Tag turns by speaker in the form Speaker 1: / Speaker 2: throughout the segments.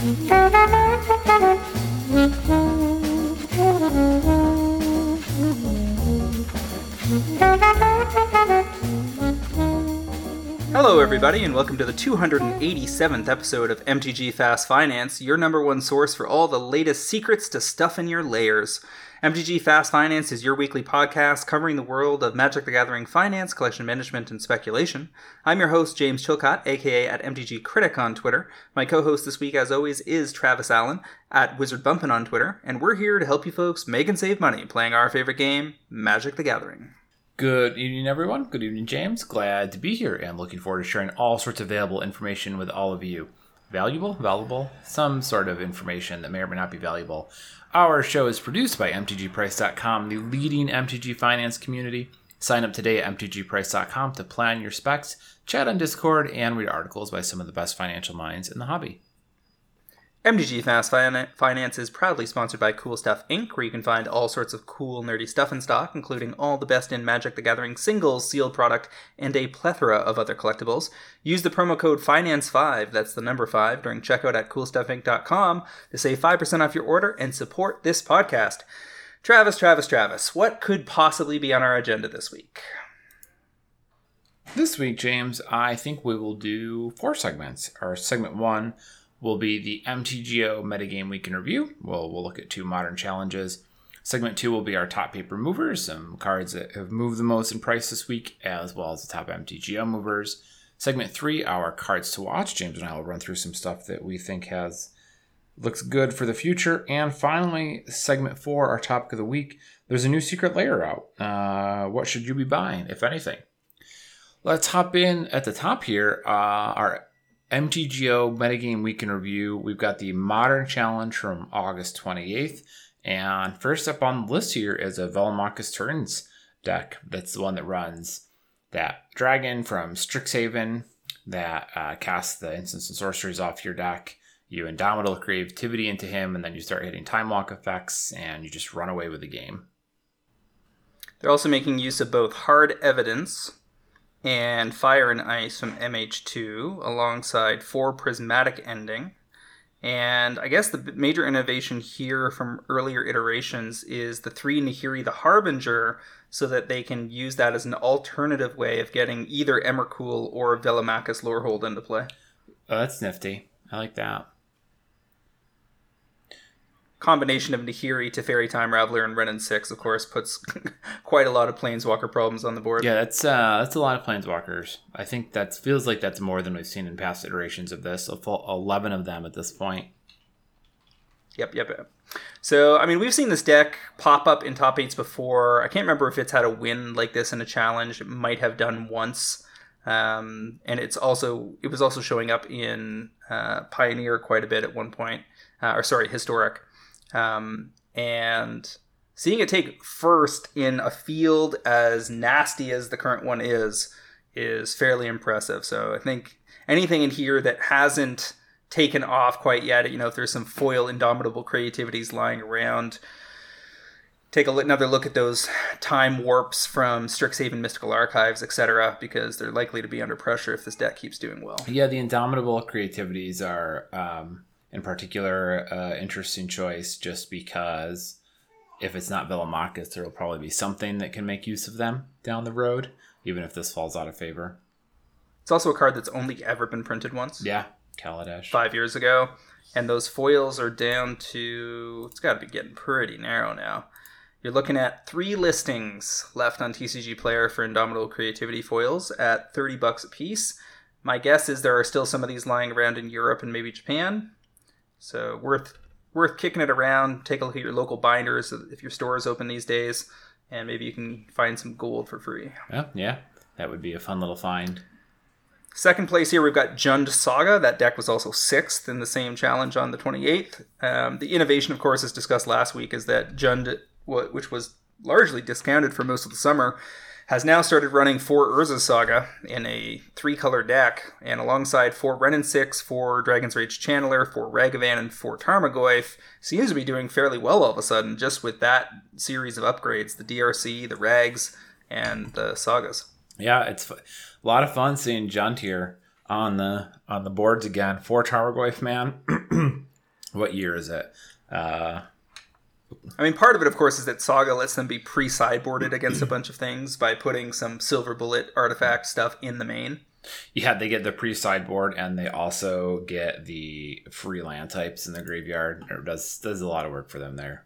Speaker 1: Thank you. Hello, everybody, and welcome to the 287th episode of MTG Fast Finance, your number one source for all the latest secrets to stuff in your layers. MTG Fast Finance is your weekly podcast covering the world of Magic the Gathering finance, collection management, and speculation. I'm your host, James Chilcott, aka at MTG Critic on Twitter. My co host this week, as always, is Travis Allen at Wizard Bumpin' on Twitter, and we're here to help you folks make and save money playing our favorite game, Magic the Gathering.
Speaker 2: Good evening, everyone. Good evening, James. Glad to be here and looking forward to sharing all sorts of valuable information with all of you. Valuable, valuable, some sort of information that may or may not be valuable. Our show is produced by MTGPrice.com, the leading MTG finance community. Sign up today at MTGPrice.com to plan your specs, chat on Discord, and read articles by some of the best financial minds in the hobby.
Speaker 1: MTG Fast Finance is proudly sponsored by Cool Stuff Inc., where you can find all sorts of cool, nerdy stuff in stock, including all the best in Magic the Gathering singles, sealed product, and a plethora of other collectibles. Use the promo code FINANCE5, that's the number 5, during checkout at coolstuffinc.com to save 5% off your order and support this podcast. Travis, Travis, Travis, what could possibly be on our agenda this week?
Speaker 2: This week, James, I think we will do four segments. Our segment one will be the MTGO Metagame Week in Review. We'll, we'll look at two modern challenges. Segment two will be our top paper movers, some cards that have moved the most in price this week, as well as the top MTGO movers. Segment three, our cards to watch. James and I will run through some stuff that we think has looks good for the future. And finally, segment four, our topic of the week. There's a new Secret Lair out. Uh, what should you be buying, if anything? Let's hop in at the top here. Uh, our MTGO Metagame Week in Review. We've got the Modern Challenge from August 28th. And first up on the list here is a Velomachus Turns deck. That's the one that runs that dragon from Strixhaven that uh, casts the instants and sorceries off your deck. You Indomitable Creativity into him, and then you start hitting Time Walk effects, and you just run away with the game.
Speaker 1: They're also making use of both hard evidence, and Fire and Ice from MH2 alongside four Prismatic Ending. And I guess the major innovation here from earlier iterations is the three Nahiri the Harbinger, so that they can use that as an alternative way of getting either Emrakul or Velomachus Lorehold into play.
Speaker 2: Oh, that's nifty. I like that
Speaker 1: combination of Nahiri, Teferi Time Raveler, and Wrenn and Six, of course, puts quite a lot of Planeswalker problems on the board.
Speaker 2: Yeah, that's uh, that's a lot of Planeswalkers. I think that feels like that's more than we've seen in past iterations of this. Eleven of them at this point.
Speaker 1: Yep, yep, yep. So, I mean, we've seen this deck pop up in top eights before. I can't remember if it's had a win like this in a challenge. It might have done once. Um, and it's also it was also showing up in uh, Pioneer quite a bit at one point, uh, or sorry, Historic. Um, and seeing it take first in a field as nasty as the current one is is fairly impressive. So I think anything in here that hasn't taken off quite yet, you know, if there's some foil indomitable creativities lying around, take a, another look at those time warps from Strixhaven Mystical Archives, etc., because they're likely to be under pressure if this deck keeps doing well.
Speaker 2: Yeah, the indomitable creativities are um, in particular uh, interesting choice just because if it's not Velomachus, there will probably be something that can make use of them down the road, even if this falls out of favor.
Speaker 1: It's also a card that's only ever been printed once.
Speaker 2: Yeah, Kaladesh.
Speaker 1: Five years ago. And those foils are down to, it's got to be getting pretty narrow now. You're looking at three listings left on TCG Player for Indomitable Creativity foils at 30 bucks a piece. My guess is there are still some of these lying around in Europe and maybe Japan. So worth worth kicking it around. Take a look at your local binders if your store is open these days, and maybe you can find some gold for free.
Speaker 2: Yeah, yeah, that would be a fun little find.
Speaker 1: Second place here, we've got Jund Saga. That deck was also sixth in the same challenge on the 28th. Um, the innovation, of course, as discussed last week, is that Jund, which was largely discounted for most of the summer, has now started running four Urza Saga in a three color deck, and alongside four and Six, four Dragon's Rage Channeler, four Ragavan, and four Tarmogoyf, seems to be doing fairly well all of a sudden just with that series of upgrades the DRC, the Rags, and the Sagas.
Speaker 2: Yeah, it's a lot of fun seeing Jund here on the on the boards again. Four Tarmogoyf man. what year is it? Uh,
Speaker 1: I mean, part of it, of course, is that Saga lets them be pre sideboarded against a bunch of things by putting some silver bullet artifact stuff in the main.
Speaker 2: yeah, they get the pre sideboard and they also get the free land types in the graveyard. It does does a lot of work for them there.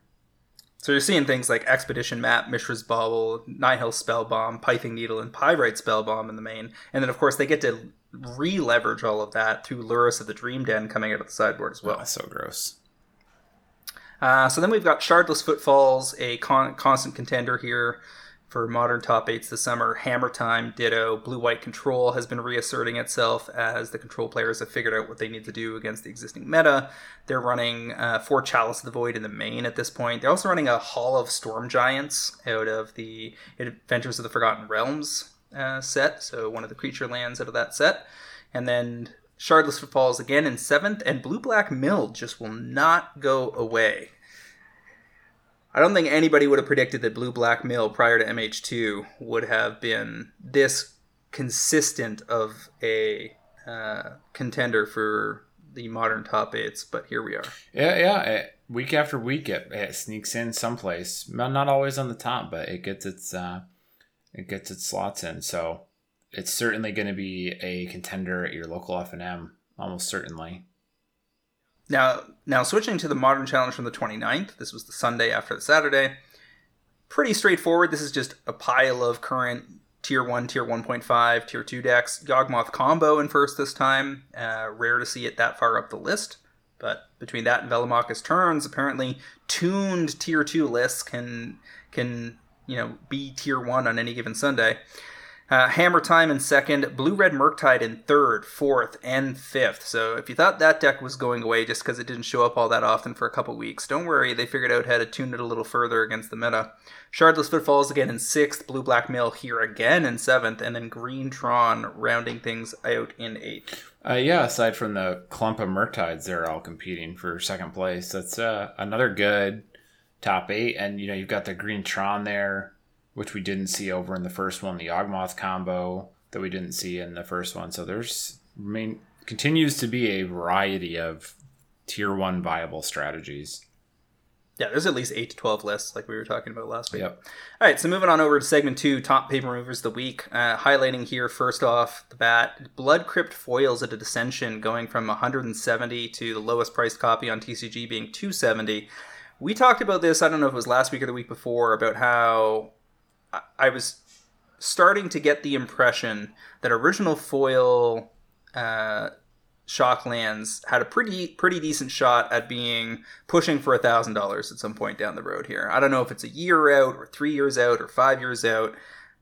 Speaker 1: So you're seeing things like Expedition Map, Mishra's Bauble, Nihil Spellbomb, Pithing Needle, and Pyrite Spellbomb in the main. And then, of course, they get to re leverage all of that through Lurrus of the Dream Den coming out of the sideboard as well.
Speaker 2: Oh, so gross.
Speaker 1: Uh, so then we've got Shardless Footfalls, a con- constant contender here for modern top eights this summer. Hammer Time, Ditto, Blue White Control has been reasserting itself as the control players have figured out what they need to do against the existing meta. They're running uh, four Chalice of the Void in the main at this point. They're also running a Hall of Storm Giants out of the Adventures of the Forgotten Realms uh, set, so one of the creature lands out of that set. And then Shardless Footfalls again in seventh, and Blue Black Mill just will not go away. I don't think anybody would have predicted that Blue Black Mill prior to MH2 would have been this consistent of a uh, contender for the modern top eights, but here we are.
Speaker 2: Yeah, yeah. It, week after week, it, it sneaks in someplace. Not not always on the top, but it gets its uh, it gets its slots in. So it's certainly going to be a contender at your local F and M, almost certainly.
Speaker 1: Now, now switching to the modern challenge from the 29th, this was the Sunday after the Saturday. Pretty straightforward. This is just a pile of current tier 1, tier 1.5, tier 2 decks. Yawgmoth combo in first this time. Uh, rare to see it that far up the list. But between that and Velomachus turns, apparently tuned tier 2 lists can can you know be tier 1 on any given Sunday. Uh, Hammer Time in second, Blue Red Murktide in third, fourth, and fifth. So if you thought that deck was going away just because it didn't show up all that often for a couple weeks, don't worry, they figured out how to tune it a little further against the meta. Shardless Footfalls again in sixth, Blue Black Mill here again in seventh, and then Green Tron rounding things out in eighth.
Speaker 2: Uh, yeah, aside from the clump of Murktides, they're all competing for second place. That's uh, another good top eight, and you know you've got the Green Tron there which we didn't see over in the first one, the Yawgmoth combo that we didn't see in the first one. So there's I mean continues to be a variety of tier one viable strategies.
Speaker 1: Yeah, there's at least eight to twelve lists, like we were talking about last week.
Speaker 2: Yep.
Speaker 1: All right, so moving on over to segment two, top paper movers of the week. Uh, highlighting here first off the bat, Blood Crypt foils at a dissension, going from 170 to the lowest priced copy on TCG being 270. We talked about this. I don't know if it was last week or the week before about how I was starting to get the impression that original foil uh, Shocklands had a pretty pretty decent shot at being pushing for a thousand dollars at some point down the road here. I don't know if it's a year out or three years out or five years out,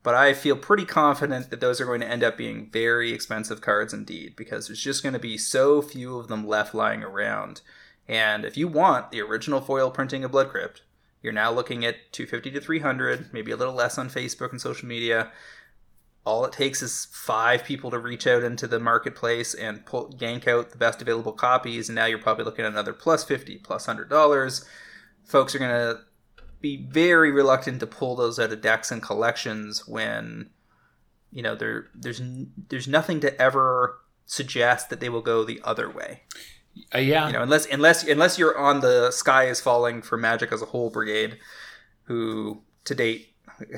Speaker 1: but I feel pretty confident that those are going to end up being very expensive cards indeed because there's just going to be so few of them left lying around. And if you want the original foil printing of Blood Crypt, you're now looking at 250 to 300, maybe a little less on Facebook and social media. All it takes is five people to reach out into the marketplace and pull, yank out the best available copies, and now you're probably looking at another plus 50, plus $100. Folks are going to be very reluctant to pull those out of decks and collections when you know there there's there's nothing to ever suggest that they will go the other way.
Speaker 2: Uh, yeah,
Speaker 1: you know, unless unless unless you're on the sky is falling for Magic as a whole brigade, who to date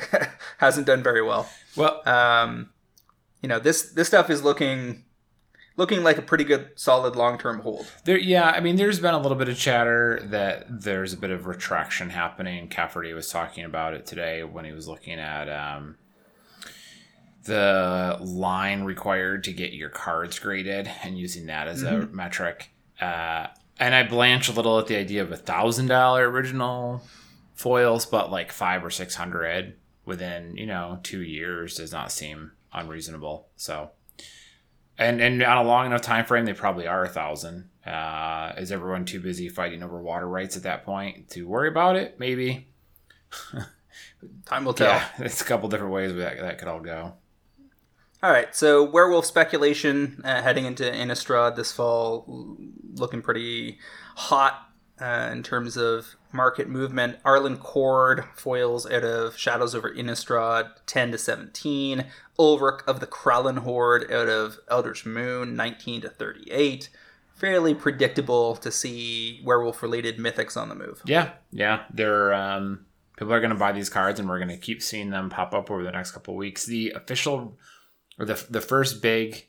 Speaker 1: hasn't done very well.
Speaker 2: Well,
Speaker 1: um, you know this this stuff is looking looking like a pretty good solid long term hold.
Speaker 2: There, yeah, I mean, there's been a little bit of chatter that there's a bit of retraction happening. Cafferty was talking about it today when he was looking at um, the line required to get your cards graded and using that as mm-hmm. a metric. Uh, and I blanch a little at the idea of a thousand dollar original foils, but like five or six hundred within you know two years does not seem unreasonable. So, and and on a long enough time frame, they probably are a thousand. Uh, is everyone too busy fighting over water rights at that point to worry about it? Maybe.
Speaker 1: Time will tell. Yeah,
Speaker 2: it's a couple different ways that that could all go.
Speaker 1: All right, so werewolf speculation uh, heading into Innistrad this fall, looking pretty hot uh, in terms of market movement. Arlinn Kord foils out of Shadows over Innistrad, 10 to 17. Ulrich of the Krallenhorde out of Eldritch Moon, 19 to 38. fairly predictable to see werewolf related mythics on the move.
Speaker 2: Yeah, yeah. They're um, people are going to buy these cards, and we're going to keep seeing them pop up over the next couple weeks. The official or the the first big,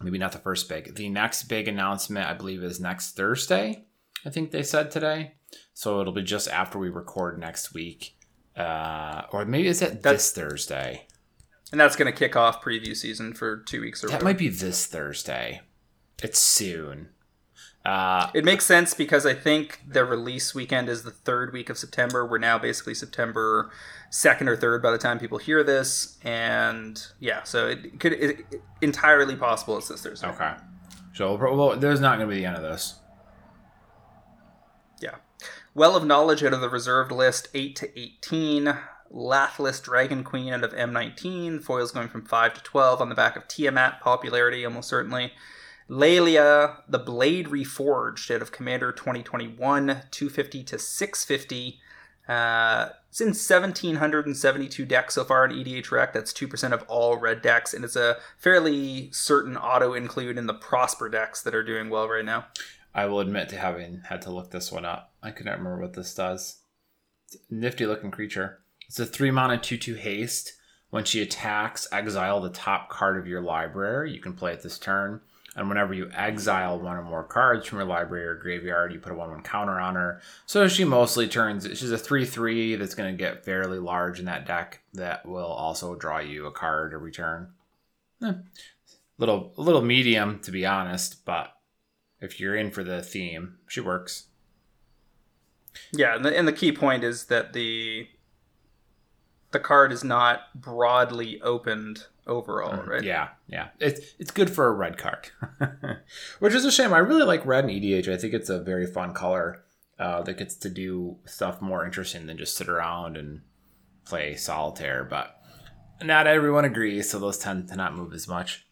Speaker 2: maybe not the first big, the next big announcement, I believe, is next Thursday. I think they said today, so it'll be just after we record next week, uh, or maybe is it this Thursday?
Speaker 1: And that's going to kick off preview season for two weeks or
Speaker 2: That might be this Thursday. It's soon. Uh,
Speaker 1: It makes sense because I think the release weekend is the third week of September. We're now basically September second or third by the time people hear this, and yeah, so it could it, it- entirely possible it's this Thursday.
Speaker 2: okay. So well, there's not going to be the end of this.
Speaker 1: Yeah. Well of Knowledge out of the reserved list, 8 to 18. Lathliss Dragon Queen out of M19. Foils going from 5 to 12 on the back of Tiamat popularity, almost certainly. Laelia, the Blade Reforged out of Commander 2021, 250 to 650. Uh, it's in 1,772 decks so far in EDH Rec. That's 2% of all red decks, and it's a fairly certain auto include in the Prosper decks that are doing well right now.
Speaker 2: I will admit to having had to look this one up. I could not remember what this does. Nifty looking creature. It's a three mana two two haste. When she attacks, exile the top card of your library. You can play it this turn. And whenever you exile one or more cards from your library or graveyard, you put a one one counter on her. So she mostly turns. She's a three three that's going to get fairly large in that deck. That will also draw you a card every turn. Eh, little a little medium to be honest, but if you're in for the theme, she works.
Speaker 1: Yeah, and the, and the key point is that the the card is not broadly opened overall, right?
Speaker 2: Yeah, yeah. It's it's good for a red card, which is a shame. I really like red in EDH. I think it's a very fun color uh, that gets to do stuff more interesting than just sit around and play solitaire. But not everyone agrees, so those tend to not move as much.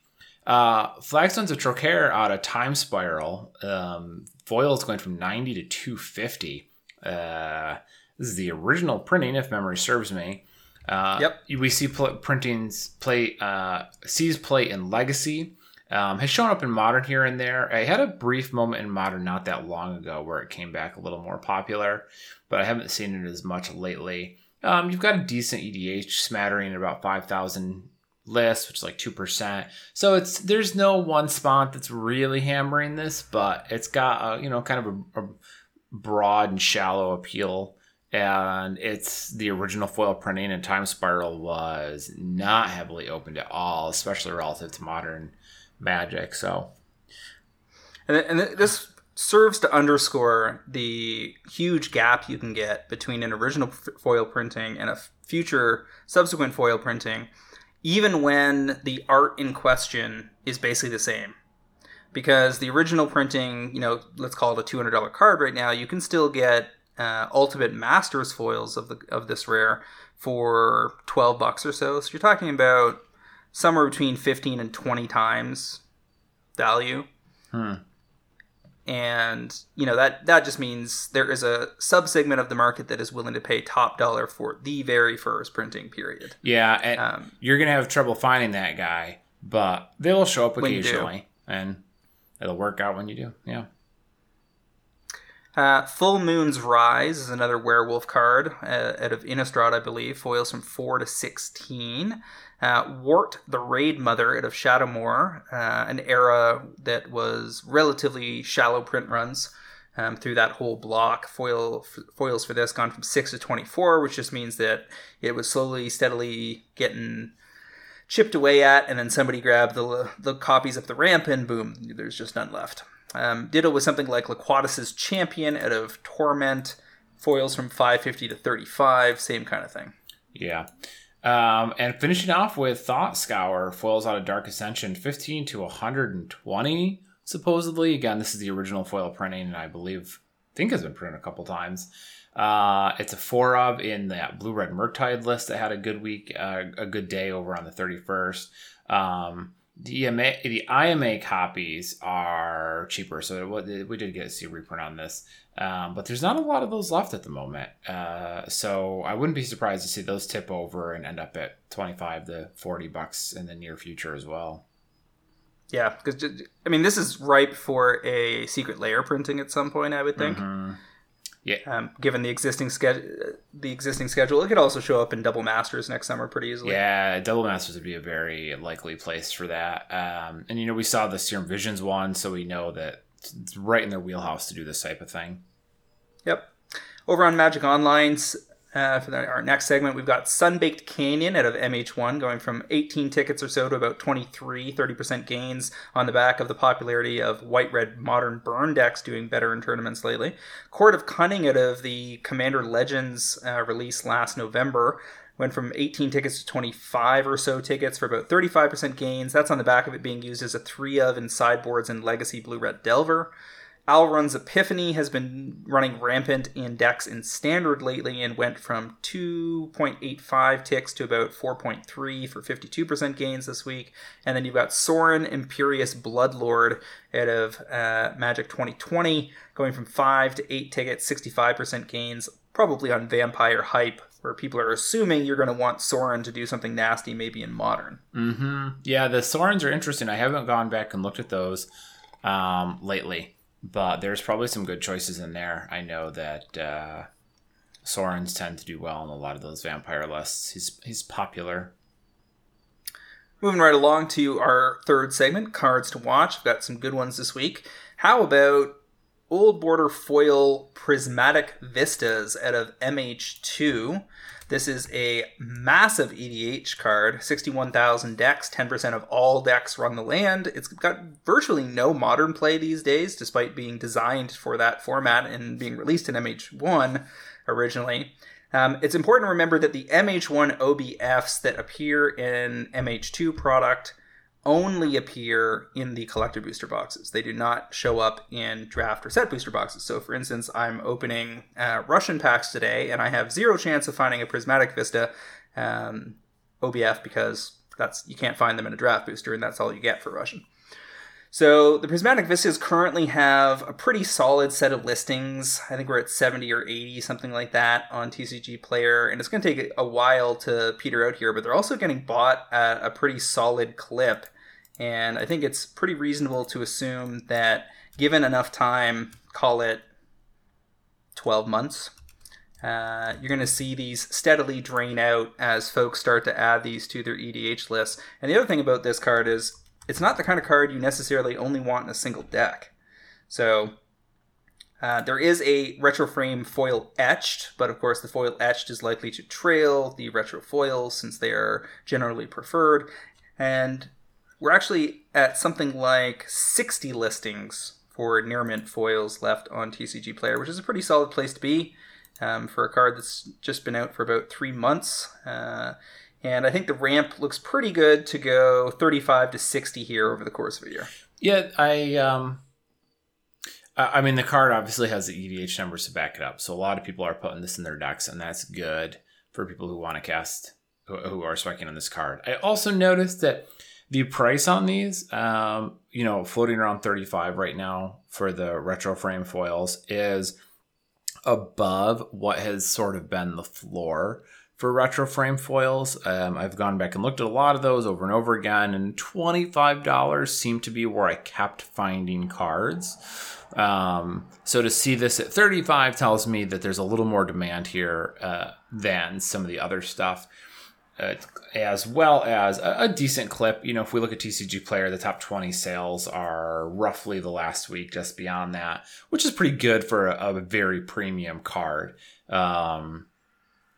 Speaker 2: Uh, Flagstones of Trokair out of Time Spiral. Um, is going from 90 to 250. Uh, this is the original printing, if memory serves me. Uh,
Speaker 1: Yep.
Speaker 2: We see pl- printings play, uh, sees play in Legacy. Um, has shown up in Modern here and there. I had a brief moment in Modern not that long ago where it came back a little more popular, but I haven't seen it as much lately. Um, you've got a decent EDH smattering at about 5,000 lists, which is like 2%. So it's there's no one spot that's really hammering this, but it's got a, you know, kind of a, a broad and shallow appeal. And it's the original foil printing, and Time Spiral was not heavily opened at all, especially relative to modern magic. So,
Speaker 1: And, and this serves to underscore the huge gap you can get between an original foil printing and a future subsequent foil printing, even when the art in question is basically the same. Because the original printing, you know, let's call it a $200 card right now, you can still get uh, Ultimate Masters foils of the of this rare for 12 bucks or so. So you're talking about somewhere between 15 and 20 times value
Speaker 2: hmm.
Speaker 1: and you know that that just means there is a subsegment of the market that is willing to pay top dollar for the very first printing period.
Speaker 2: yeah, and
Speaker 1: Um,
Speaker 2: you're gonna have trouble finding that guy, but they will show up occasionally, and it'll work out when you do. Yeah.
Speaker 1: Uh, Full Moon's Rise is another werewolf card uh, out of Innistrad, I believe. Foils from 4 to 16. Uh, Wart, the Raid Mother out of Shadowmoor, uh, an era that was relatively shallow print runs um, through that whole block. Foil Foils for this gone from 6 to 24, which just means that it was slowly, steadily getting chipped away at, and then somebody grabbed the, the copies up the ramp, and boom, there's just none left. Um, ditto with something like Laquatus's Champion out of Torment, foils from 550 to 35, same kind of thing.
Speaker 2: Yeah. Um, and finishing off with Thought Scour, foils out of Dark Ascension, 15 to 120, supposedly. Again, this is the original foil printing, and I believe, think has been printed a couple times. Uh, it's a four of in that blue red Murktide list that had a good week, uh, a good day over on the 31st. Um, the EMA, the IMA copies are cheaper, so it, we did get to see a reprint on this. Um, but there's not a lot of those left at the moment. Uh, so I wouldn't be surprised to see those tip over and end up at 25 to 40 bucks in the near future as well.
Speaker 1: Yeah, because I mean, this is ripe for a Secret Lair printing at some point. I would think.
Speaker 2: Mm-hmm. Yeah.
Speaker 1: Um, given the existing schedule, the existing schedule, it could also show up in double masters next summer pretty easily.
Speaker 2: Yeah, double masters would be a very likely place for that. Um, and you know, we saw the Serum Visions one, so we know that it's right in their wheelhouse to do this type of thing.
Speaker 1: Yep. Over on Magic Online's uh, for the, our next segment, we've got Sunbaked Canyon out of MH1 going from 18 tickets or so to about 23, 30% gains on the back of the popularity of white red modern burn decks doing better in tournaments lately. Court of Cunning out of the Commander Legends uh, release last November went from 18 tickets to 25 or so tickets for about 35% gains. That's on the back of it being used as a 3 of in sideboards and Legacy Blue Red Delver. Alrund's Epiphany has been running rampant in decks in standard lately and went from 2.85 ticks to about 4.3 for 52% gains this week. And then you've got Sorin Imperious Bloodlord out of uh, Magic 2020 going from 5 to 8 tickets, 65% gains, probably on Vampire Hype. Where people are assuming you're going to want Sorin to do something nasty, maybe in modern.
Speaker 2: Mm-hmm. Yeah, the Sorins are interesting. I haven't gone back and looked at those um, lately but there's probably some good choices in there. I know that uh, Sorins tend to do well on a lot of those vampire lists. He's he's popular.
Speaker 1: Moving right along to our third segment, cards to watch. We've got some good ones this week. How about Old Border Foil Prismatic Vistas out of MH2? This is a massive EDH card, 61,000 decks, 10% of all decks run the land. It's got virtually no modern play these days, despite being designed for that format and being released in MH1 originally. Um, it's important to remember that the MH1 OBFs that appear in MH2 product only appear in the collector booster boxes. They do not show up in draft or set booster boxes. So, for instance, I'm opening uh, Russian packs today, and I have zero chance of finding a Prismatic Vista um, OBF because that's you can't find them in a draft booster, and that's all you get for Russian. So the Prismatic Vistas currently have a pretty solid set of listings. I think we're at 70 or 80, something like that, on TCG Player, and it's going to take a while to peter out here, but they're also getting bought at a pretty solid clip. And I think it's pretty reasonable to assume that given enough time, call it 12 months, uh, you're going to see these steadily drain out as folks start to add these to their EDH lists. And the other thing about this card is it's not the kind of card you necessarily only want in a single deck. So uh, there is a retro frame foil etched, but of course the foil etched is likely to trail the retro foils since they are generally preferred. And we're actually at something like 60 listings for near mint foils left on TCG Player, which is a pretty solid place to be um, for a card that's just been out for about three months. Uh, and I think the ramp looks pretty good to go 35 to 60 here over the course of a year.
Speaker 2: Yeah, I um, I mean the card obviously has the EDH numbers to back it up, so a lot of people are putting this in their decks, and that's good for people who want to cast who are spiking on this card. I also noticed that the price on these, um, you know, floating around 35 right now for the retro frame foils is above what has sort of been the floor for retro frame foils. Um, I've gone back and looked at a lot of those over and over again, and $25 seemed to be where I kept finding cards. Um, so to see this at 35 tells me that there's a little more demand here uh, than some of the other stuff uh, as well as a, a, decent clip. You know, if we look at TCG Player, the top 20 sales are roughly the last week, just beyond that, which is pretty good for a, a very premium card. Um,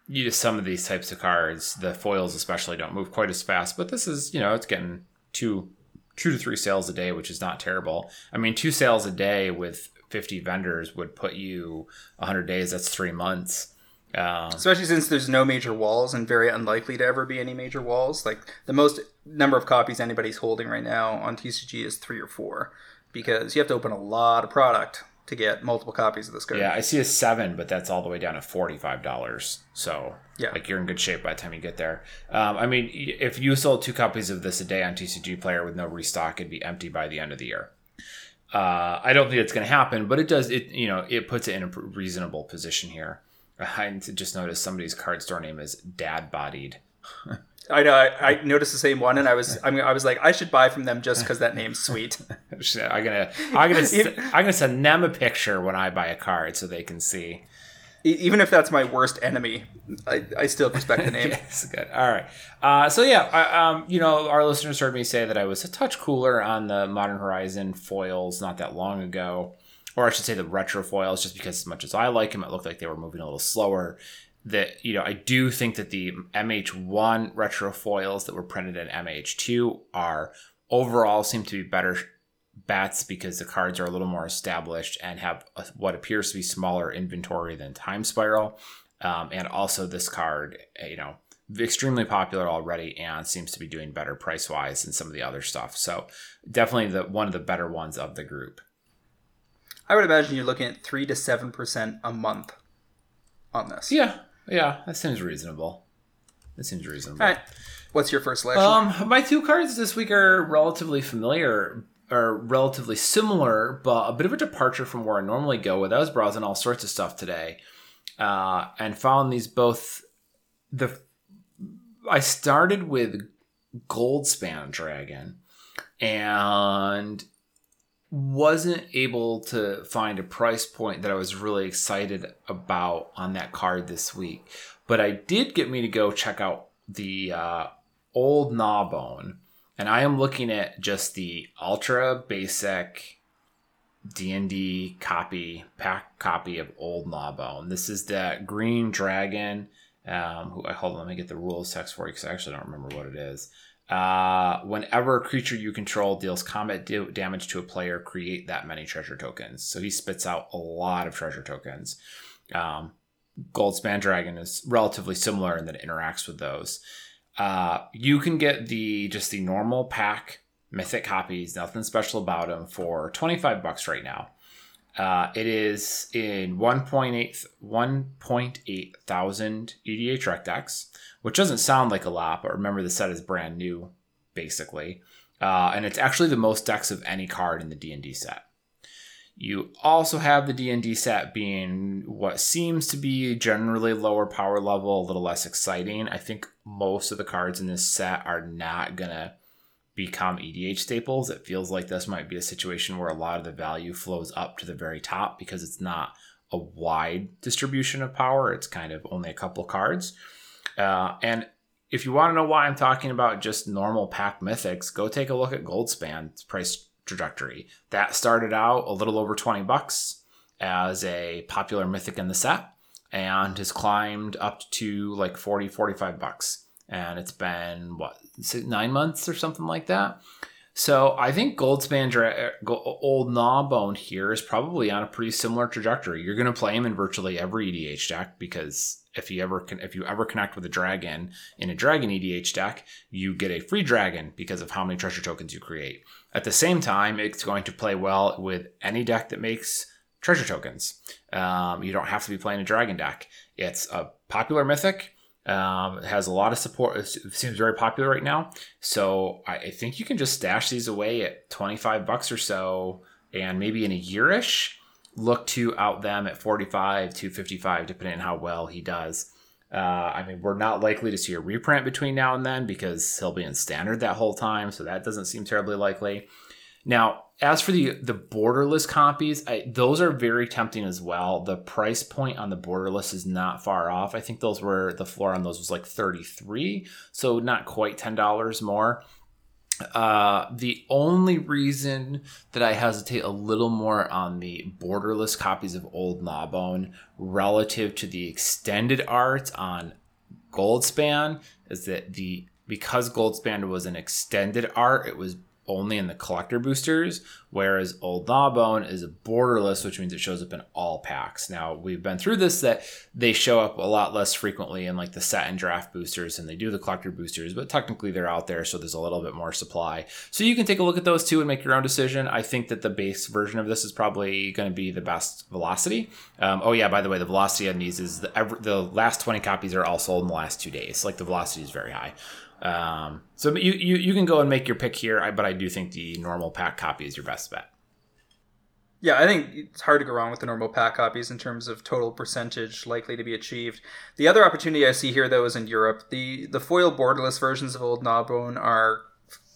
Speaker 2: you know, some of these types of cards, the foils especially, don't move quite as fast, but this is, you know, it's getting two, two to three sales a day, which is not terrible. I mean, two sales a day with 50 vendors would put you 100 days. That's three months.
Speaker 1: Um, Especially since there's no major walls and very unlikely to ever be any major walls. Like the most number of copies anybody's holding right now on TCG is three or four because you have to open a lot of product to get multiple copies of this card.
Speaker 2: Yeah, I see a seven, but that's all the way down to forty five dollars. So yeah, like you're in good shape by the time you get there. Um, I mean, if you sold two copies of this a day on TCG Player with no restock, it'd be empty by the end of the year. Uh, I don't think it's going to happen, but it does. It you know it puts it in a reasonable position here. I just noticed somebody's card store name is Dad Bodied
Speaker 1: I know. I, I, noticed the same one, and I was I mean I was like I should buy from them just because that name's sweet.
Speaker 2: I'm gonna I'm gonna I'm gonna send them a picture when I buy a card so they can see.
Speaker 1: Even if that's my worst enemy, I, I still respect the name.
Speaker 2: yes, good. All right. Uh, so yeah, I, um, you know, our listeners heard me say that I was a touch cooler on the Modern Horizon foils not that long ago, or I should say the retro foils, just because as much as I like them, it looked like they were moving a little slower that you know I do think that the MH1 retro foils that were printed in MH2 are overall seem to be better bats because the cards are a little more established and have a, what appears to be smaller inventory than Time Spiral, um, and also this card you know extremely popular already and seems to be doing better price wise than some of the other stuff. So definitely the one of the better ones of the group.
Speaker 1: I would imagine you're looking at three to seven percent a month on this.
Speaker 2: Yeah, yeah, that seems reasonable. That seems reasonable.
Speaker 1: All right. What's your first selection?
Speaker 2: Um, my two cards this week are relatively familiar, are relatively similar, but a bit of a departure from where I normally go with. I was browsing all sorts of stuff today, uh, and found these both. The I started with Goldspan Dragon, and wasn't able to find a price point that I was really excited about on that card this week. But I did get me to go check out the uh, old Gnawbone. And I am looking at just the ultra basic D&D copy, pack copy of Old Gnawbone. This is the Green Dragon. Um, who, I hold on, let me get the rules text for you because I actually don't remember what it is. Uh, whenever a creature you control deals combat do- damage to a player, create that many treasure tokens. So he spits out a lot of treasure tokens. Um, Goldspan Dragon is relatively similar in that it interacts with those. Uh, you can get the just the normal pack mythic copies, nothing special about them, for 25 bucks right now. Uh, it is in 1.8 1.8 thousand EDH rec decks which doesn't sound like a lot, but remember the set is brand new, basically. Uh, and it's actually the most decks of any card in the D&D set. You also have the D&D set being what seems to be generally lower power level, a little less exciting. I think most of the cards in this set are not to become EDH staples. It feels like this might be a situation where a lot of the value flows up to the very top because it's not a wide distribution of power. It's kind of only a couple cards. Uh, and if you want to know why I'm talking about just normal pack mythics, go take a look at Goldspan's price trajectory. That started out a little over 20 bucks as a popular mythic in the set and has climbed up to like 40, 45 bucks. And it's been what, nine months or something like that. So I think Goldspan Dra- Old Gnawbone here is probably on a pretty similar trajectory. You're going to play him in virtually every EDH deck because if you ever if you ever connect with a dragon in a dragon EDH deck, you get a free dragon because of how many treasure tokens you create. At the same time, it's going to play well with any deck that makes treasure tokens. Um, you don't have to be playing a dragon deck. It's a popular mythic. Um, has a lot of support. It seems very popular right now. So I, I think you can just stash these away at 25 bucks or so, and maybe in a yearish look to out them at 45 to 55, depending on how well he does. Uh, I mean, we're not likely to see a reprint between now and then because he'll be in standard that whole time, so that doesn't seem terribly likely. Now, as for the the borderless copies, I, those are very tempting as well. The price point on the borderless is not far off. I think those were the floor on those was like 33, so not quite $10 more. Uh, the only reason that I hesitate a little more on the borderless copies of Old Gnawbone relative to the extended art on Goldspan is that the because Goldspan was an extended art, it was only in the collector boosters, whereas Old Gnawbone is a borderless, which means it shows up in all packs. Now we've been through this that they show up a lot less frequently in like the set and draft boosters and they do the collector boosters, but technically they're out there, so there's a little bit more supply. So you can take a look at those two and make your own decision. I think that the base version of this is probably going to be the best velocity. Um, oh yeah, by the way, the velocity on these is the, the last 20 copies are all sold in the last two days. Like the velocity is very high. Um, so you, you you can go and make your pick here, but I do think the normal pack copy is your best bet.
Speaker 1: Yeah, I think it's hard to go wrong with the normal pack copies in terms of total percentage likely to be achieved. The other opportunity I see here, though, is in Europe. The the foil borderless versions of Old Gnawbone are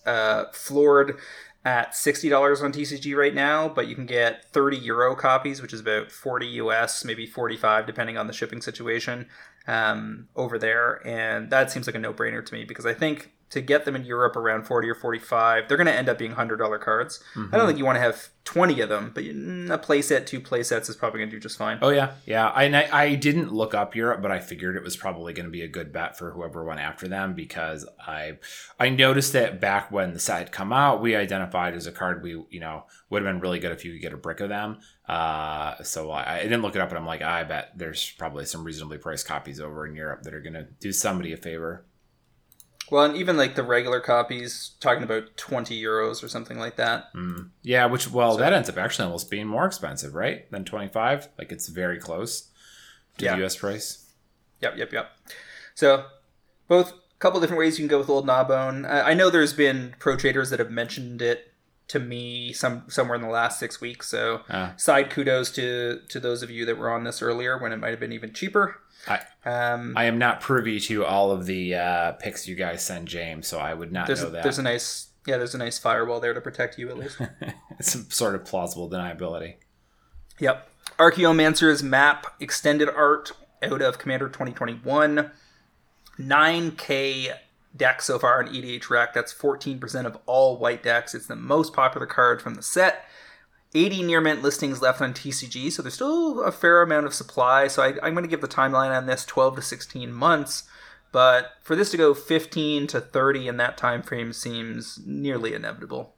Speaker 1: uh, floored at sixty dollars on TCG right now, but you can get thirty euro copies, which is about forty US, maybe forty five, depending on the shipping situation um, over there, and that seems like a no brainer to me because I think to get them in Europe around 40 or 45, they're going to end up being $100 cards. Mm-hmm. I don't think you want to have 20 of them, but a playset, two playsets is probably going to do just fine.
Speaker 2: Oh, yeah. Yeah. I, I didn't look up Europe, but I figured it was probably going to be a good bet for whoever went after them because I I noticed that back when the set had come out, we identified as a card we, you know, would have been really good if you could get a brick of them. Uh, so I, I didn't look it up, but I'm like, I bet there's probably some reasonably priced copies over in Europe that are going to do somebody a favor.
Speaker 1: Well, and even like the regular copies, talking about twenty euros or something like that.
Speaker 2: Mm. Yeah, which well, so, that ends up actually almost being more expensive, right, than twenty five. Like it's very close to yeah. the U.S. price.
Speaker 1: Yep, yep, yep. So both a couple different ways you can go with Old Gnawbone. I, I know there's been pro traders that have mentioned it to me some somewhere in the last six weeks. So uh. side kudos to to those of you that were on this earlier when it might have been even cheaper.
Speaker 2: I, um, I am not privy to all of the uh, picks you guys send James, so I would not
Speaker 1: know
Speaker 2: that.
Speaker 1: There's a nice, yeah, there's a nice firewall there to protect you at least.
Speaker 2: it's a sort of plausible deniability.
Speaker 1: Yep. Archaeomancer's map extended art out of Commander 2021. 9k deck so far in EDH Rec. That's 14% of all white decks. It's the most popular card from the set. 80 near mint listings left on TCG, so there's still a fair amount of supply. So I, am going to give the timeline on this 12 to 16 months, but for this to go 15 to 30 in that time frame seems nearly inevitable.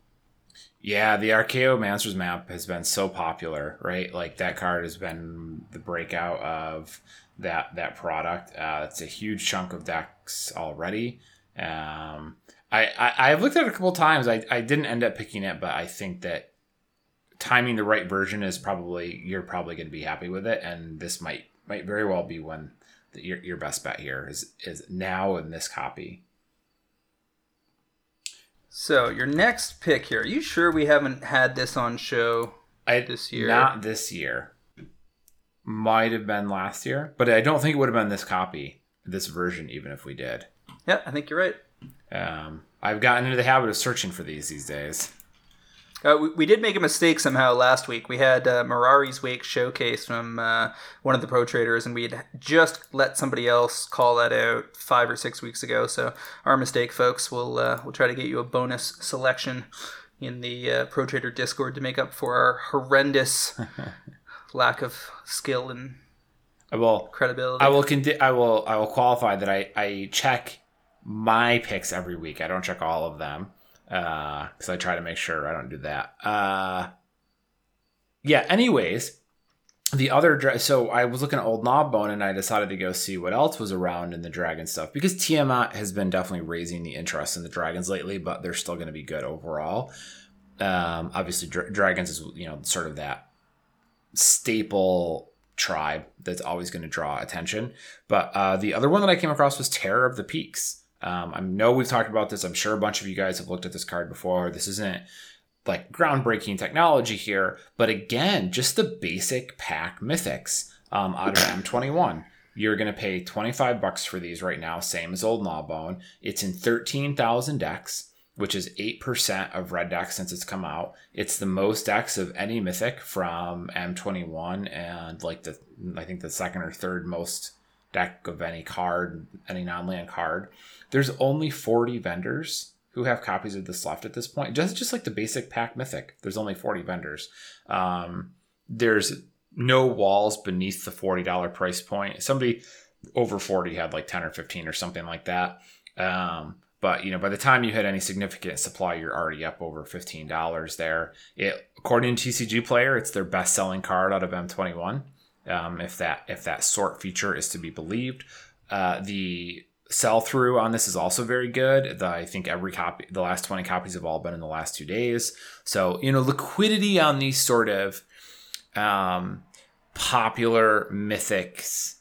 Speaker 2: Yeah, the Archaeomancer's map has been so popular, right? Like that card has been the breakout of that that product. Uh, it's a huge chunk of decks already. Um, I, I have looked at it a couple times. I, I didn't end up picking it, but I think that timing the right version is probably you're probably going to be happy with it, and this might might very well be one that your your best bet here is is now in this copy.
Speaker 1: So your next pick here. Are you sure we haven't had this on show I, this year?
Speaker 2: Not this year. Might have been last year, but I don't think it would have been this copy, this version, even if we did.
Speaker 1: Yeah, I think you're right.
Speaker 2: Um, I've gotten into the habit of searching for these these days.
Speaker 1: Uh, we, we, did make a mistake somehow last week. We had uh, Mirari's Wake showcase from uh, one of the pro traders, and we had just let somebody else call that out five or six weeks ago. So our mistake, folks. We'll uh, we'll try to get you a bonus selection in the uh, pro trader Discord to make up for our horrendous lack of skill and
Speaker 2: I will
Speaker 1: credibility.
Speaker 2: I will condi- I will I will qualify that I I check my picks every week. I don't check all of them because uh, I try to make sure I don't do that. Uh, yeah. Anyways, the other so I was looking at Old Gnawbone and I decided to go see what else was around in the dragon stuff because Tiamat has been definitely raising the interest in the dragons lately, but they're still going to be good overall. Um, obviously, dra- dragons is you know sort of that staple tribe that's always going to draw attention. But uh, the other one that I came across was Terror of the Peaks. Um, I know we've talked about this. I'm sure a bunch of you guys have looked at this card before. This isn't like groundbreaking technology here, but again, just the basic pack mythics um, out of M21. You're going to pay 25 bucks for these right now, same as Old Gnawbone. It's in 13,000 decks, which is 8% of red decks since it's come out. It's the most decks of any mythic from M21 and like the, I think the second or third most deck of any card, any non land card. There's only 40 vendors who have copies of this left at this point. Just just like the basic pack mythic, there's only 40 vendors. Um, there's no walls beneath the $40 price point. Somebody over 40 had like 10 or 15 or something like that. Um, but you know, by the time you hit any significant supply, you're already up over fifteen dollars there. It, according to TCG Player, it's their best-selling card out of M21. Um, if that if that sort feature is to be believed, uh, the sell through on this is also very good. The, I think every copy, the last 20 copies have all been in the last two days. So, you know, liquidity on these sort of um, popular mythics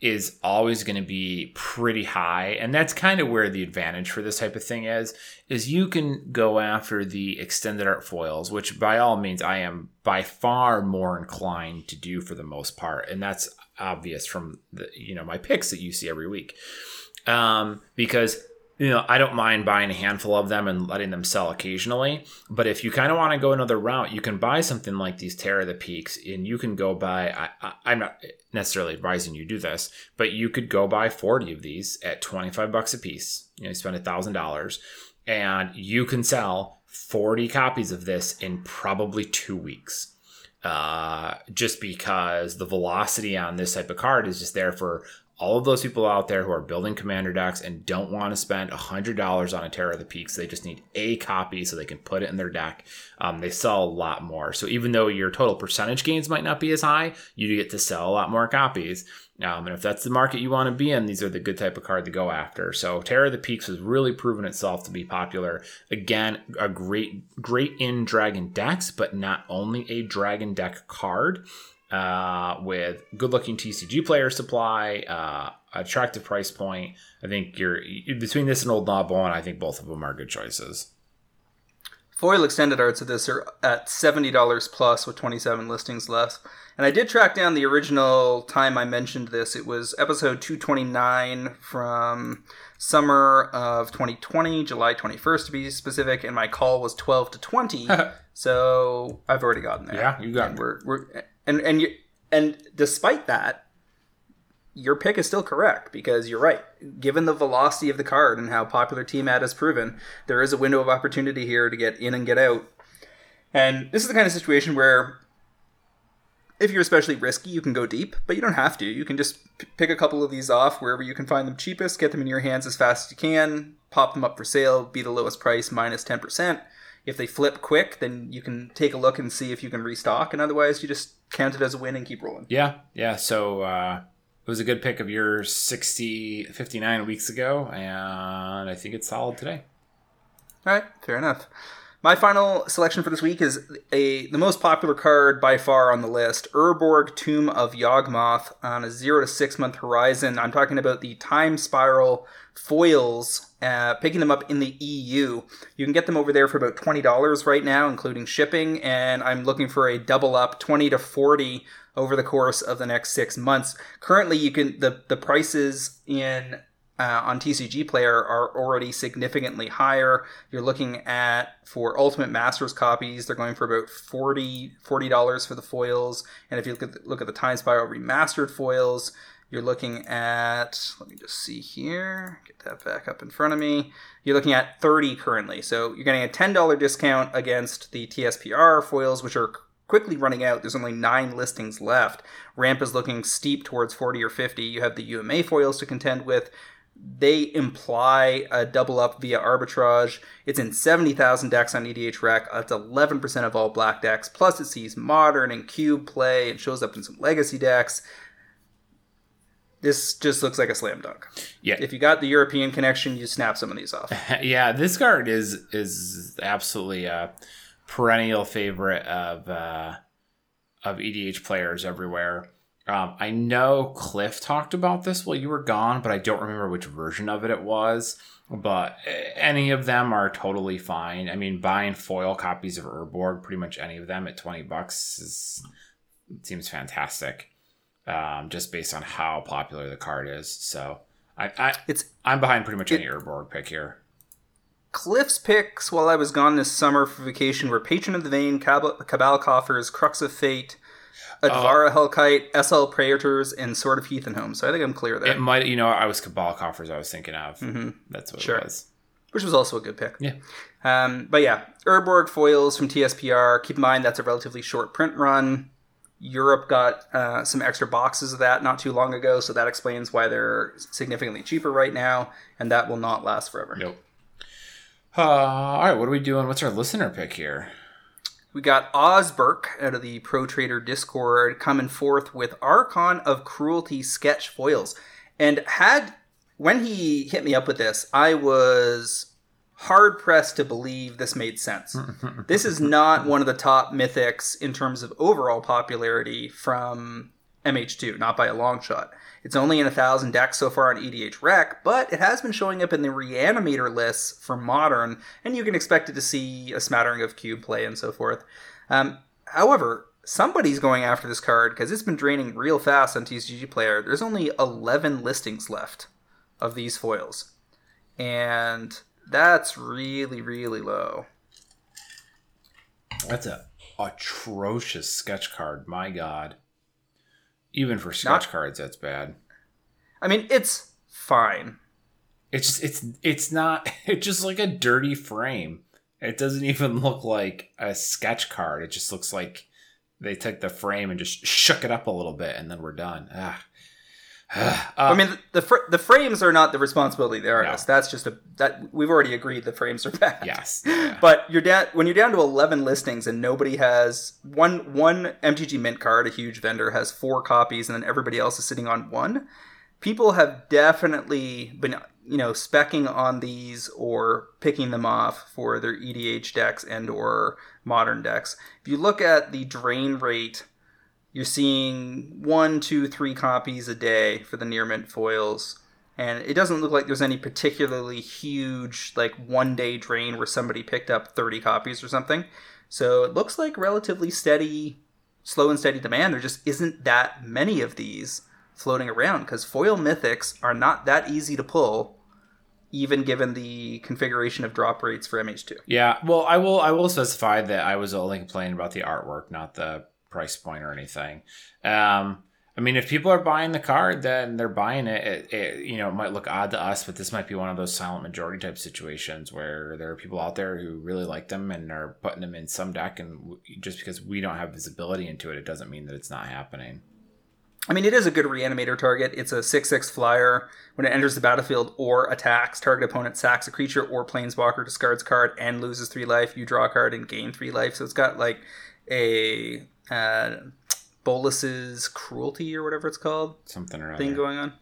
Speaker 2: is always going to be pretty high and that's kind of where the advantage for this type of thing is is you can go after the extended art foils which by all means i am by far more inclined to do for the most part and that's obvious from the you know my picks that you see every week. Um, because you know, I don't mind buying a handful of them and letting them sell occasionally. But if you kind of want to go another route, you can buy something like these Terra the Peaks, and you can go buy. I, am not necessarily advising you do this, but you could go buy 40 of these at 25 bucks a piece. You know, you spend a thousand dollars, and you can sell 40 copies of this in probably two weeks. Uh, just because the velocity on this type of card is just there for all of those people out there who are building commander decks and don't want to spend $100 on a Terror of the Peaks, they just need a copy so they can put it in their deck. Um, they sell a lot more. So even though your total percentage gains might not be as high, you get to sell a lot more copies. Um, and if that's the market you want to be in, these are the good type of card to go after. So Terror of the Peaks has really proven itself to be popular. Again, a great, great in Dragon decks, but not only a Dragon deck card uh, with good looking TCG player supply, uh, attractive price point. I think you're between this and Old Gnawbone, I think both of them are good choices.
Speaker 1: Foil extended arts of this are at $70 plus with 27 listings left. And I did track down the original time I mentioned this. It was episode 229 from summer of 2020, July 21st to be specific, and my call was 12 to 20. so I've already gotten there.
Speaker 2: Yeah, you got
Speaker 1: and we're, we're and and you and despite that, your pick is still correct because you're right. Given the velocity of the card and how popular TMAT has proven, there is a window of opportunity here to get in and get out. And this is the kind of situation where if you're especially risky, you can go deep, but you don't have to. You can just p- pick a couple of these off wherever you can find them cheapest, get them in your hands as fast as you can, pop them up for sale, be the lowest price minus 10%. If they flip quick, then you can take a look and see if you can restock, and otherwise, you just count it as a win and keep rolling.
Speaker 2: Yeah, yeah. So uh, it was a good pick of yours 60, 59 weeks ago, and I think it's solid today.
Speaker 1: All right, fair enough. My final selection for this week is a the most popular card by far on the list, Urborg Tomb of Yawgmoth on a zero to six month horizon. I'm talking about the Time Spiral foils, uh, picking them up in the EU. You can get them over there for about twenty dollars right now, including shipping. And I'm looking for a double up, twenty to forty over the course of the next six months. Currently, you can the the prices in uh, on TCG Player are already significantly higher. You're looking at for Ultimate Masters copies, they're going for about 40 dollars for the foils, and if you look at the, look at the Time Spiral remastered foils, you're looking at let me just see here, get that back up in front of me. You're looking at 30 currently, so you're getting a $10 discount against the TSPR foils, which are quickly running out. There's only nine listings left. Ramp is looking steep towards 40 or 50. You have the UMA foils to contend with they imply a double up via arbitrage. It's in 70,000 decks on EDH Rec. That's 11% of all black decks. Plus, it sees modern and cube play and shows up in some legacy decks. This just looks like a slam dunk.
Speaker 2: Yeah.
Speaker 1: If you got the European connection, you snap some of these off.
Speaker 2: yeah, this card is is absolutely a perennial favorite of uh, of EDH players everywhere. Um, I know Cliff talked about this while you were gone, but I don't remember which version of it it was. But any of them are totally fine. I mean, buying foil copies of Urborg, pretty much any of them at 20 bucks is, seems fantastic. Um, just based on how popular the card is. So I, I it's I'm behind pretty much it, any Urborg pick here.
Speaker 1: Cliff's picks while I was gone this summer for vacation were Patron of the Vein, Cabal, Cabal Coffers, Crux of Fate, Utvara uh, Hellkite, SL Praetors, and Sword of Hearth and Home. So I think I'm clear there.
Speaker 2: It might, you know, I was Cabal Coffers. I was thinking of. Mm-hmm. That's what sure. it was.
Speaker 1: Which was also a good pick.
Speaker 2: Yeah.
Speaker 1: Um, but yeah, Urborg foils from TSPR. Keep in mind that's a relatively short print run. Europe got uh, some extra boxes of that not too long ago, so that explains why they're significantly cheaper right now, and that will not last forever.
Speaker 2: Nope. Uh, all right, what are we doing? What's our listener pick here?
Speaker 1: We got Osberk out of the Pro Trader Discord coming forth with Archon of Cruelty sketch foils. And had when he hit me up with this, I was hard pressed to believe this made sense. this is not one of the top mythics in terms of overall popularity from MH2, not by a long shot. It's only in a thousand decks so far on EDH Rec, but it has been showing up in the Reanimator lists for Modern, and you can expect it to see a smattering of cube play and so forth. Um, however, somebody's going after this card because it's been draining real fast on TCG Player. There's only 11 listings left of these foils, and that's really, really low.
Speaker 2: That's a atrocious sketch card. My God. Even for sketch
Speaker 1: Not-
Speaker 2: cards, that's bad.
Speaker 1: I mean, it's fine.
Speaker 2: It's just it's it's not it's just like a dirty frame. It doesn't even look like a sketch card. It just looks like they took the frame and just shook it up a little bit and then we're done. Ah. Ah.
Speaker 1: I mean, the the, fr- the frames are not the responsibility of the artist.
Speaker 2: No.
Speaker 1: That's just a that we've already agreed the frames are bad.
Speaker 2: yes. Yeah.
Speaker 1: But you're down when you're down to eleven listings and nobody has one one MTG Mint card, a huge vendor has four copies, and then everybody else is sitting on one. People have definitely been you know specking on these or picking them off for their EDH decks and or modern decks. If you look at the drain rate, you're seeing one, two, three copies a day for the near mint foils. And it doesn't look like there's any particularly huge like one day drain where somebody picked up 30 copies or something. So it looks like relatively steady slow and steady demand. There just isn't that many of these floating around because foil mythics are not that easy to pull even given the configuration of drop rates for mh2
Speaker 2: Yeah, well, I will. I will specify that I was only complaining about the artwork, not the price point or anything. Um, I mean, if people are buying the card, then they're buying it. It, it. You know, it might look odd to us, but this might be one of those silent majority type situations where there are people out there who really like them and are putting them in some deck, and just because we don't have visibility into it, it doesn't mean that it's not happening.
Speaker 1: I mean, it is a good reanimator target. It's a 6 6 flyer. When it enters the battlefield or attacks, target opponent sacks a creature or planeswalker, discards card, and loses 3 life. You draw a card and gain 3 life. So it's got like a uh, Bolas's Cruelty or whatever it's called
Speaker 2: Something or other.
Speaker 1: thing going on.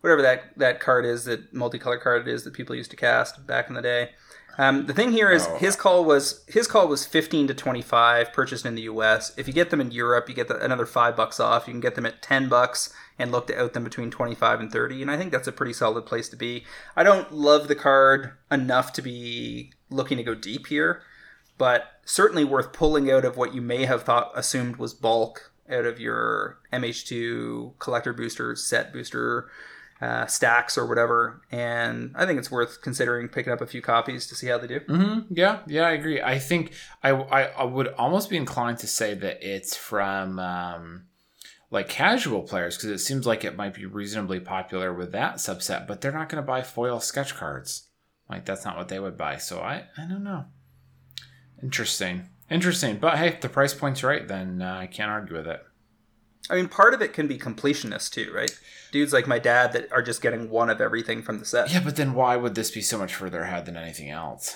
Speaker 1: Whatever that, that card is, that multicolor card it is that people used to cast back in the day. Um, the thing here is
Speaker 2: Oh.
Speaker 1: his call was his call was fifteen to twenty five purchased in the U.S. If you get them in Europe, you get the, another five bucks off. You can get them at ten bucks and look to out them between twenty five and thirty. And I think that's a pretty solid place to be. I don't love the card enough to be looking to go deep here, but certainly worth pulling out of what you may have thought assumed was bulk out of your MH2 collector booster set booster uh, stacks or whatever. And I think it's worth considering picking up a few copies to see how they do.
Speaker 2: hmm Yeah, yeah, I agree. I think I, I, I would almost be inclined to say that it's from um, like casual players because it seems like it might be reasonably popular with that subset, but they're not going to buy foil sketch cards. Like that's not what they would buy. So I, I don't know. Interesting, interesting. But hey, if the price point's right, then uh, I can't argue with it.
Speaker 1: I mean, part of it can be completionist too, right? Dudes like my dad that are just getting one of everything from the set.
Speaker 2: Yeah, but then why would this be so much further ahead than anything else?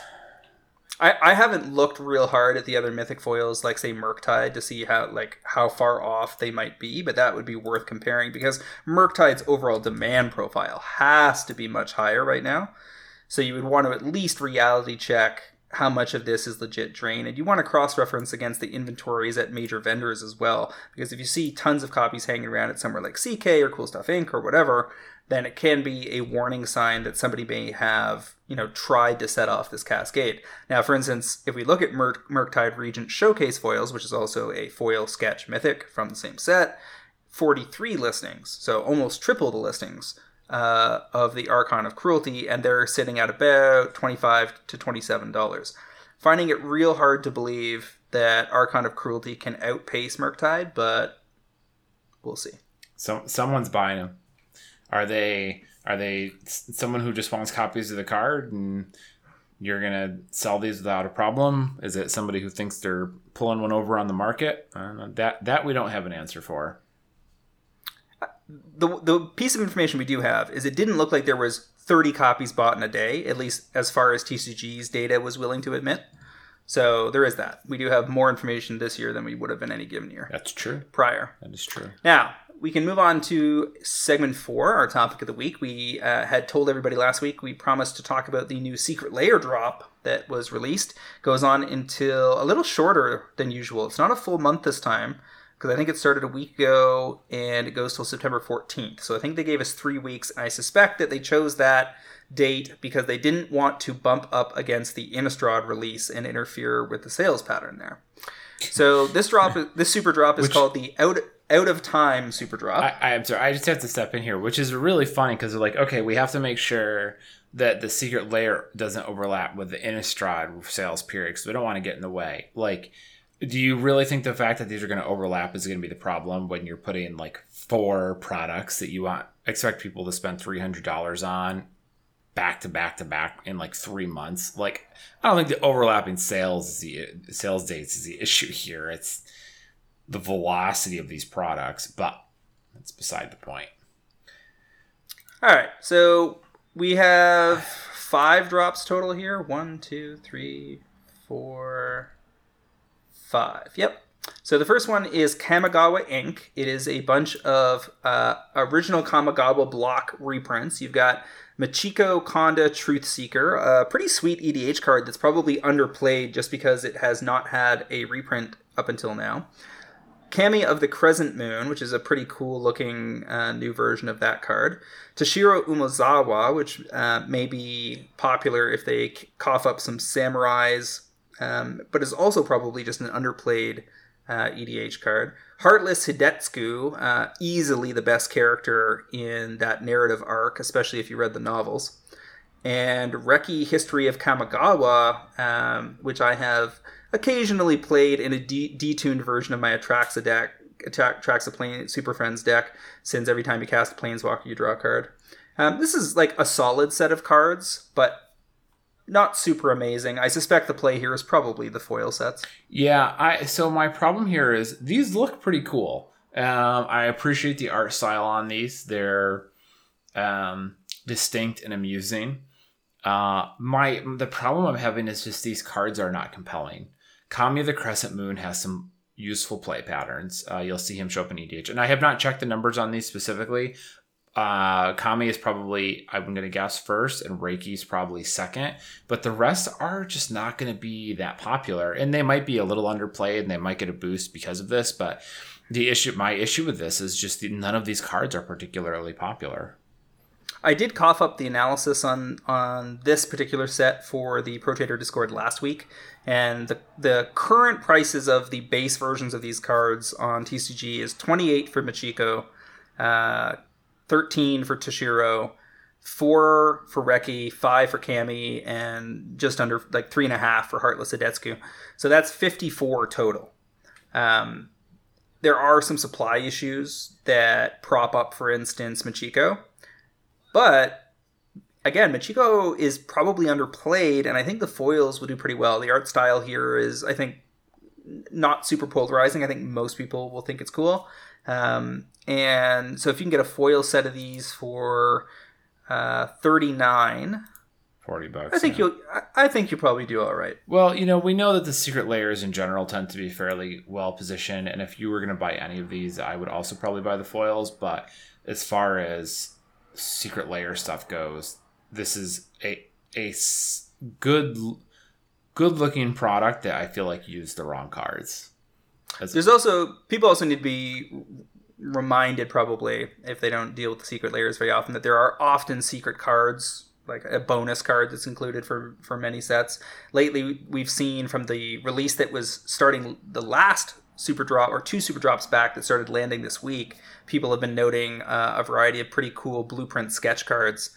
Speaker 1: I, I haven't looked real hard at the other mythic foils, like say Murktide, to see how like how far off they might be, but that would be worth comparing because Murktide's overall demand profile has to be much higher right now. So you would want to at least reality check how much of this is legit drain, and you want to cross reference against the inventories at major vendors as well. Because if you see tons of copies hanging around at somewhere like CK or Cool Stuff Inc. or whatever, then it can be a warning sign that somebody may have, you know, tried to set off this cascade. Now, for instance, if we look at Murk- Murktide Regent Showcase foils, which is also a foil sketch mythic from the same set, 43 listings, so almost triple the listings uh, of the Archon of Cruelty, and they're sitting at about 25 to $27. Finding it real hard to believe that Archon of Cruelty can outpace Murktide, but we'll see.
Speaker 2: So someone's buying them. Are they are they someone who just wants copies of the card and you're gonna sell these without a problem? Is it somebody who thinks they're pulling one over on the market? I. That that we don't have an answer for.
Speaker 1: The the piece of information we do have is it didn't look like there was 30 copies bought in a day, at least as far as TCG's data was willing to admit. So there is that. We do have more information this year than we would have in any given year
Speaker 2: That's true.
Speaker 1: prior.
Speaker 2: That is true.
Speaker 1: Now we can move on to segment four, our topic of the week. We uh, had told everybody last week we promised to talk about the new Secret Lair drop that was released. Goes on until a little shorter than usual. It's not a full month this time, because I think it started a week ago and it goes till September 14th. So I think they gave us three weeks. And I suspect that they chose that date because they didn't want to bump up against the Innistrad release and interfere with the sales pattern there. So this drop, this super drop, is
Speaker 2: Which-
Speaker 1: called the out out of time super drop.
Speaker 2: I, I am sorry. I just have to step in here, which is really funny because they're like, okay, we have to make sure that the Secret Lair doesn't overlap with the Innistrad sales period because we don't want to get in the way. Like, do you really think the fact that these are going to overlap is going to be the problem when you're putting like four products that you want expect people to spend three hundred dollars on back to back to back in like three months? Like, I don't think the overlapping sales is the sales dates is the issue here. It's the velocity of these products, but that's beside the point.
Speaker 1: All right, so we have five drops total here. One, two, three, four, five. Yep. So the first one is Kamigawa Ink It is a bunch of uh, original Kamigawa block reprints. You've got Michiko Konda Truth Seeker, a pretty sweet EDH card that's probably underplayed just because it has not had a reprint up until now. Kami of the Crescent Moon, which is a pretty cool looking uh, new version of that card. Toshiro Umezawa, which uh, may be popular if they cough up some samurais, um, but is also probably just an underplayed uh, EDH card. Heartless Hidetsugu, uh, easily the best character in that narrative arc, especially if you read the novels. And Reki History of Kamigawa, um, which I have occasionally played in a de- detuned version of my Atraxa deck, Attack Atraxa Plane Super Friends deck, since every time you cast a Planeswalker, you draw a card. Um, this is like a solid set of cards, but not super amazing. I suspect the play here is probably the foil sets.
Speaker 2: Yeah, I so my problem here is these look pretty cool. Um, I appreciate the art style on these; they're um, distinct and amusing. Uh, my the problem I'm having is just these cards are not compelling. Kami the Crescent Moon has some useful play patterns. Uh, you'll see him show up in EDH, and I have not checked the numbers on these specifically. Uh, Kami is probably I'm going to guess first, and Reki's probably second. But the rest are just not going to be that popular, and they might be a little underplayed, and they might get a boost because of this. But the issue, my issue with this is just that none of these cards are particularly popular.
Speaker 1: I did cough up the analysis on on this particular set for the Pro Trader Discord last week, and the the current prices of the base versions of these cards on TCG is twenty eight for Michiko, uh, thirteen for Toshiro, four for Reki, five for Kami, and just under like three and a half for Heartless Hidetsugu. So that's fifty four total. Um, there are some supply issues that prop up, for instance, Michiko. But again, Michiko is probably underplayed, and I think the foils will do pretty well. The art style here is, I think, not super polarizing. I think most people will think it's cool. Um, and so if you can get a foil set of these for uh, 39
Speaker 2: Forty bucks.
Speaker 1: I think
Speaker 2: yeah.
Speaker 1: you'll I- I think you'll probably do all right.
Speaker 2: Well, you know, we know that the Secret Lairs in general tend to be fairly well positioned, and if you were going to buy any of these, I would also probably buy the foils. But as far as Secret Lair stuff goes, this is a a good good looking product that I feel like used the wrong cards. As-
Speaker 1: There's also people also need to be reminded probably if they don't deal with the Secret Lairs very often that there are often secret cards like a bonus card that's included for for many sets. Lately we've seen from the release that was starting the last super drop or two super drops back that started landing this week, people have been noting uh, a variety of pretty cool blueprint sketch cards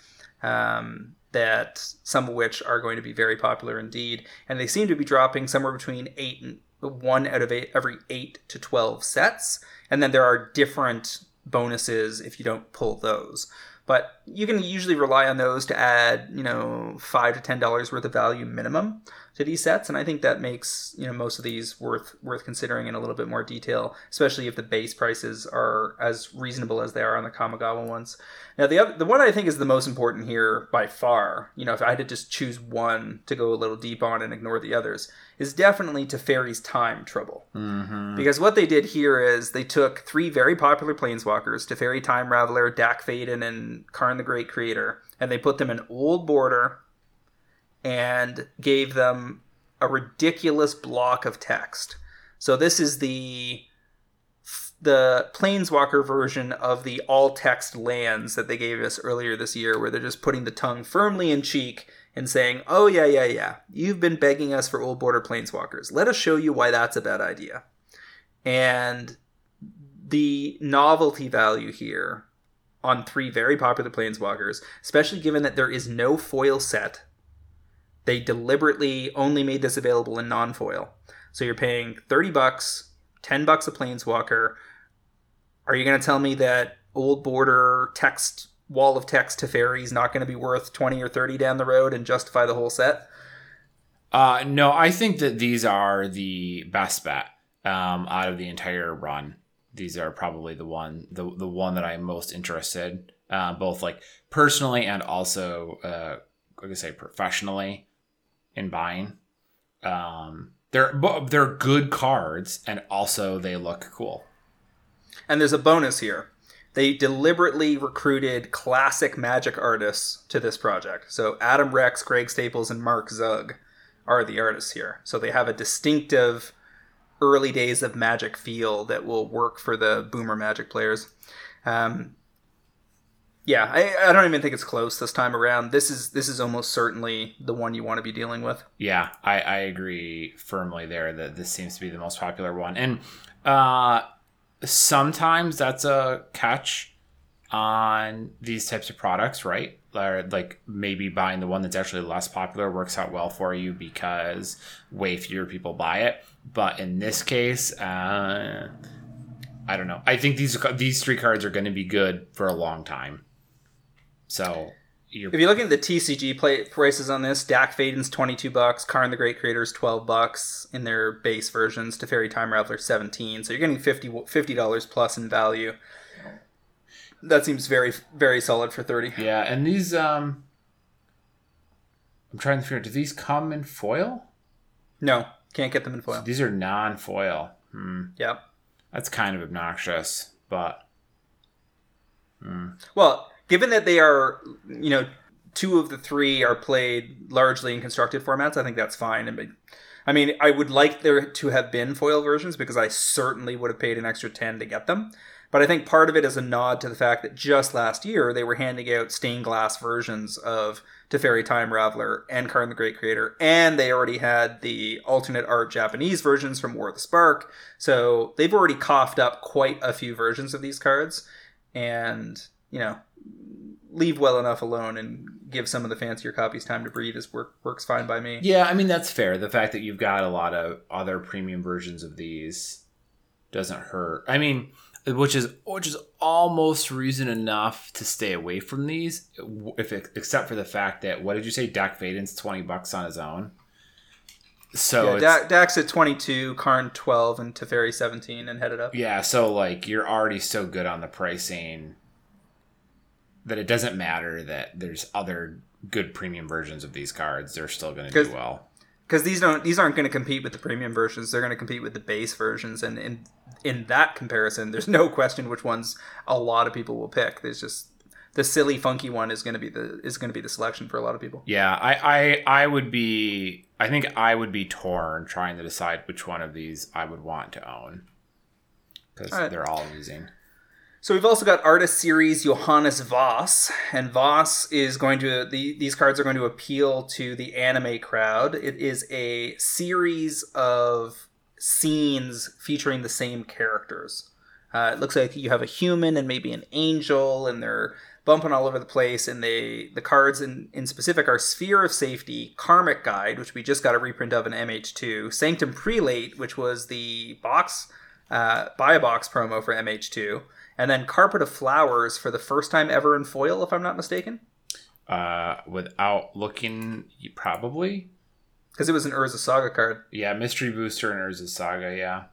Speaker 1: um, that some of which are going to be very popular indeed, and they seem to be dropping somewhere between eight and one out of eight every eight to twelve sets, and then there are different bonuses if you don't pull those. But you can usually rely on those to add, you know, five to ten dollars worth of value minimum to these sets, and I think that makes you know most of these worth worth considering in a little bit more detail, especially if the base prices are as reasonable as they are on the Kamigawa ones. Now the other, the one I think is the most important here by far, you know, if I had to just choose one to go a little deep on and ignore the others, is definitely Teferi's Time Trouble.
Speaker 2: Mhm.
Speaker 1: Because what they did here is they took three very popular planeswalkers, Teferi Time Raveler, Dack Fayden, and Karn the Great Creator, and they put them in old border and gave them a ridiculous block of text. So this is the the Planeswalker version of the all text lands that they gave us earlier this year, where they're just putting the tongue firmly in cheek and saying, Oh, yeah, yeah, yeah, you've been begging us for old border Planeswalkers. Let us show you why that's a bad idea. And the novelty value here on three very popular Planeswalkers, especially given that there is no foil set. They deliberately only made this available in non foil. So you're paying 30 bucks, 10 bucks a Planeswalker. Are you going to tell me that old border text, wall of text Teferi is not going to be worth 20 or 30 down the road and justify the whole set?
Speaker 2: Uh, no, I think that these are the best bet um, out of the entire run these are probably the one the, the one that I'm most interested, uh, both like personally and also uh, like I say professionally in buying. Um, they're they're good cards, and also they look cool.
Speaker 1: And there's a bonus here. They deliberately recruited classic Magic artists to this project. So Adam Rex, Greg Staples, and Mark Zug are the artists here. So they have a distinctive early days of Magic feel that will work for the boomer Magic players. Um, yeah, I, I don't even think it's close this time around. This is this is almost certainly the one you want to be dealing with.
Speaker 2: Yeah, I, I agree firmly there that this seems to be the most popular one, and uh, sometimes that's a catch on these types of products, right? Or like maybe buying the one that's actually less popular works out well for you because way fewer people buy it. But in this case, uh, I don't know. I think these these three cards are going to be good for a long time. So
Speaker 1: if you look at the TCG play, prices on this, Dack Fayden's twenty two bucks, Karn the Great Creator's twelve bucks in their base versions, Teferi Time Raveler seventeen. So you're getting 50 dollars plus in value. That seems very very solid for thirty.
Speaker 2: Yeah, and these um, I'm trying to figure. out, Do these come in foil?
Speaker 1: No. Can't get them in foil. So
Speaker 2: these are non-foil. Hmm.
Speaker 1: Yep.
Speaker 2: That's kind of obnoxious, but.
Speaker 1: Hmm. Well, given that they are, you know, two of the three are played largely in constructed formats, I think that's fine. And I mean, I would like there to have been foil versions because I certainly would have paid an extra 10 to get them. But I think part of it is a nod to the fact that just last year they were handing out stained glass versions of Teferi Time Raveler and Karn the Great Creator, and they already had the alternate art Japanese versions from War of the Spark. So they've already coughed up quite a few versions of these cards, and you know, leave well enough alone and give some of the fancier copies time to breathe is work works fine by me.
Speaker 2: Yeah, I mean that's fair. The fact that you've got a lot of other premium versions of these doesn't hurt. I mean, which is which is almost reason enough to stay away from these, if it, except for the fact that what did you say? Dack Fayden's twenty bucks on his own.
Speaker 1: So yeah, Dack's at twenty two, Karn twelve, and Teferi seventeen, and headed up.
Speaker 2: Yeah, so like you're already so good on the pricing that it doesn't matter that there's other good premium versions of these cards. They're still going to do well
Speaker 1: because these don't these aren't going to compete with the premium versions. They're going to compete with the base versions, and in in that comparison, there's no question which ones a lot of people will pick. There's just the silly, funky one is going to be the is going to be the selection for a lot of people.
Speaker 2: Yeah, I, I I would be. I think I would be torn trying to decide which one of these I would want to own because right. they're all amusing.
Speaker 1: So we've also got artist series Johannes Voss, and Voss is going to the, these cards are going to appeal to the anime crowd. It is a series of scenes featuring the same characters. Uh, it looks like you have a human and maybe an angel, and they're bumping all over the place. And they the cards in, in specific are Sphere of Safety, Karmic Guide, which we just got a reprint of in MH2, Sanctum Prelate, which was the box uh, buy a box promo for MH2 and then Carpet of Flowers for the first time ever in foil, if I'm not mistaken.
Speaker 2: Uh, without looking, probably
Speaker 1: because it was an Urza Saga card.
Speaker 2: Yeah, Mystery Booster and Urza Saga. Yeah.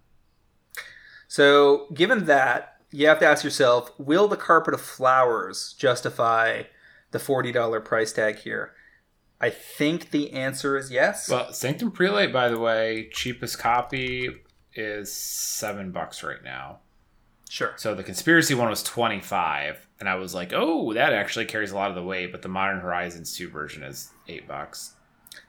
Speaker 1: So, given that, you have to ask yourself: Will the Carpet of Flowers justify the forty dollar price tag here? I think the answer is yes.
Speaker 2: Well, Sanctum Prelate, by the way, cheapest copy is seven bucks right now.
Speaker 1: Sure.
Speaker 2: So the conspiracy one was 25 and I was like, "Oh, that actually carries a lot of the weight, but the Modern Horizons 2 version is 8 bucks."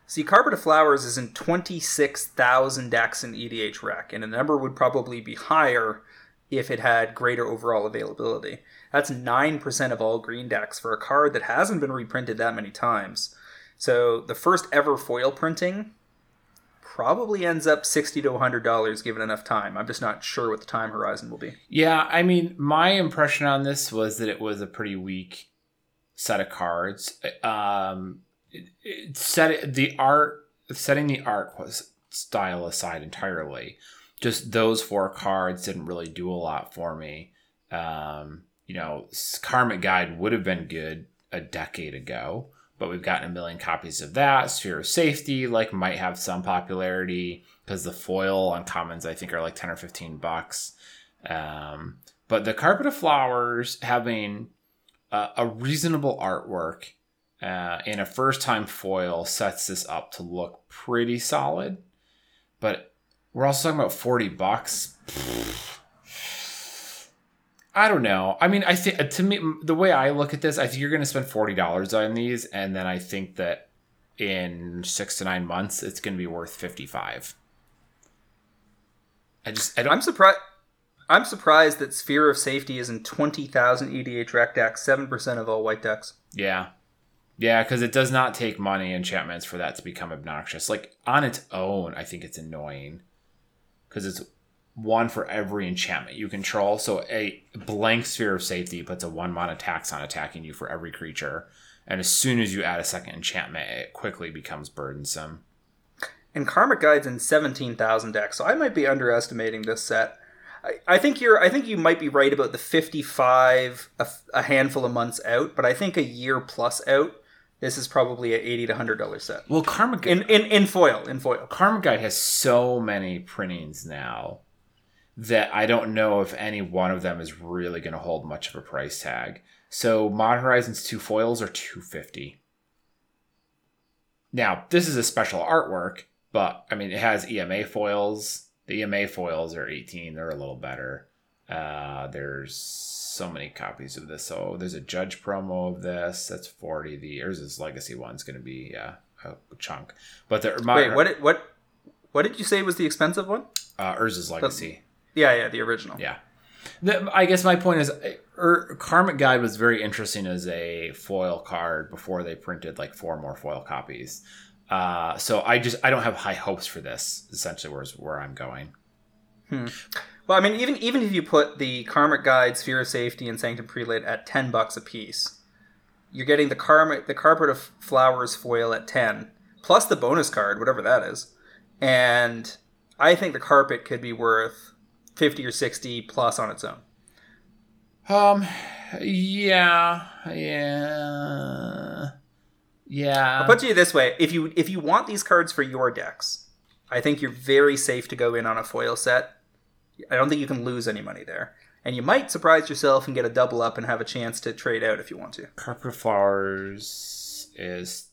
Speaker 1: See, Carpet of Flowers is in 26,000 decks in EDH Rec, and the number would probably be higher if it had greater overall availability. That's 9% of all green decks for a card that hasn't been reprinted that many times. So the first ever foil printing probably ends up 60 to $100 given enough time. I'm just not sure what the time horizon will be.
Speaker 2: Yeah, I mean, my impression on this was that it was a pretty weak set of cards. Um, it, it set the art, setting the art style aside entirely. Just those four cards didn't really do a lot for me. Um, you know, Karmic Guide would have been good a decade ago, but we've gotten a million copies of that. Sphere of Safety, like, might have some popularity because the foil on commons, I think, are like 10 or 15 bucks. Um, but the Carpet of Flowers having a, reasonable artwork uh, in a first time foil sets this up to look pretty solid. But we're also talking about 40 bucks. I don't know. I mean, I think uh, to me, the way I look at this, I think you're going to spend forty dollars on these, and then I think that in six to nine months, it's going to be worth fifty five. I just, I don't.
Speaker 1: I'm surprised. I'm surprised that Sphere of Safety is in twenty thousand EDH rec decks, seven percent of all white decks.
Speaker 2: Yeah, yeah, because it does not take money enchantments for that to become obnoxious. Like on its own, I think it's annoying because it's one for every enchantment you control. So a blank sphere of safety puts a one mana tax on attacking you for every creature. And as soon as you add a second enchantment, it quickly becomes burdensome.
Speaker 1: And Karmic Guide's in seventeen thousand decks, so I might be underestimating this set. I, I think you're. I think you might be right about the fifty-five, a, a handful of months out, but I think a year plus out. This is probably a eighty to hundred dollar set.
Speaker 2: Well, Karmic
Speaker 1: in, in in foil, in foil.
Speaker 2: Karmic Guide has so many printings now that I don't know if any one of them is really going to hold much of a price tag. So Modern Horizons 2 foils are 250. Now, this is a special artwork, but I mean it has EMA foils. The EMA foils are 18, they're a little better. Uh, there's so many copies of this. So there's a judge promo of this. That's 40. The Urza's Legacy one's going to be uh, a chunk. But the
Speaker 1: Wait, what what what did you say was the expensive one?
Speaker 2: Uh, Urza's Legacy.
Speaker 1: Yeah, yeah, the original.
Speaker 2: Yeah. The, I guess my point is, er, Karmic Guide was very interesting as a foil card before they printed like four more foil copies. Uh, so I just I don't have high hopes for this. Essentially, where's where I'm going.
Speaker 1: Hmm. Well, I mean, even even if you put the Karmic Guide, Sphere of Safety, and Sanctum Prelate at ten bucks a piece, you're getting the Karmic the Carpet of Flowers foil at ten, plus the bonus card, whatever that is, and I think the carpet could be worth 50 or 60 plus on its own.
Speaker 2: Um, yeah, yeah, yeah.
Speaker 1: I'll put you this way: if you if you want these cards for your decks, I think you're very safe to go in on a foil set. I don't think you can lose any money there, and you might surprise yourself and get a double up and have a chance to trade out if you want to.
Speaker 2: Carpet Flowers is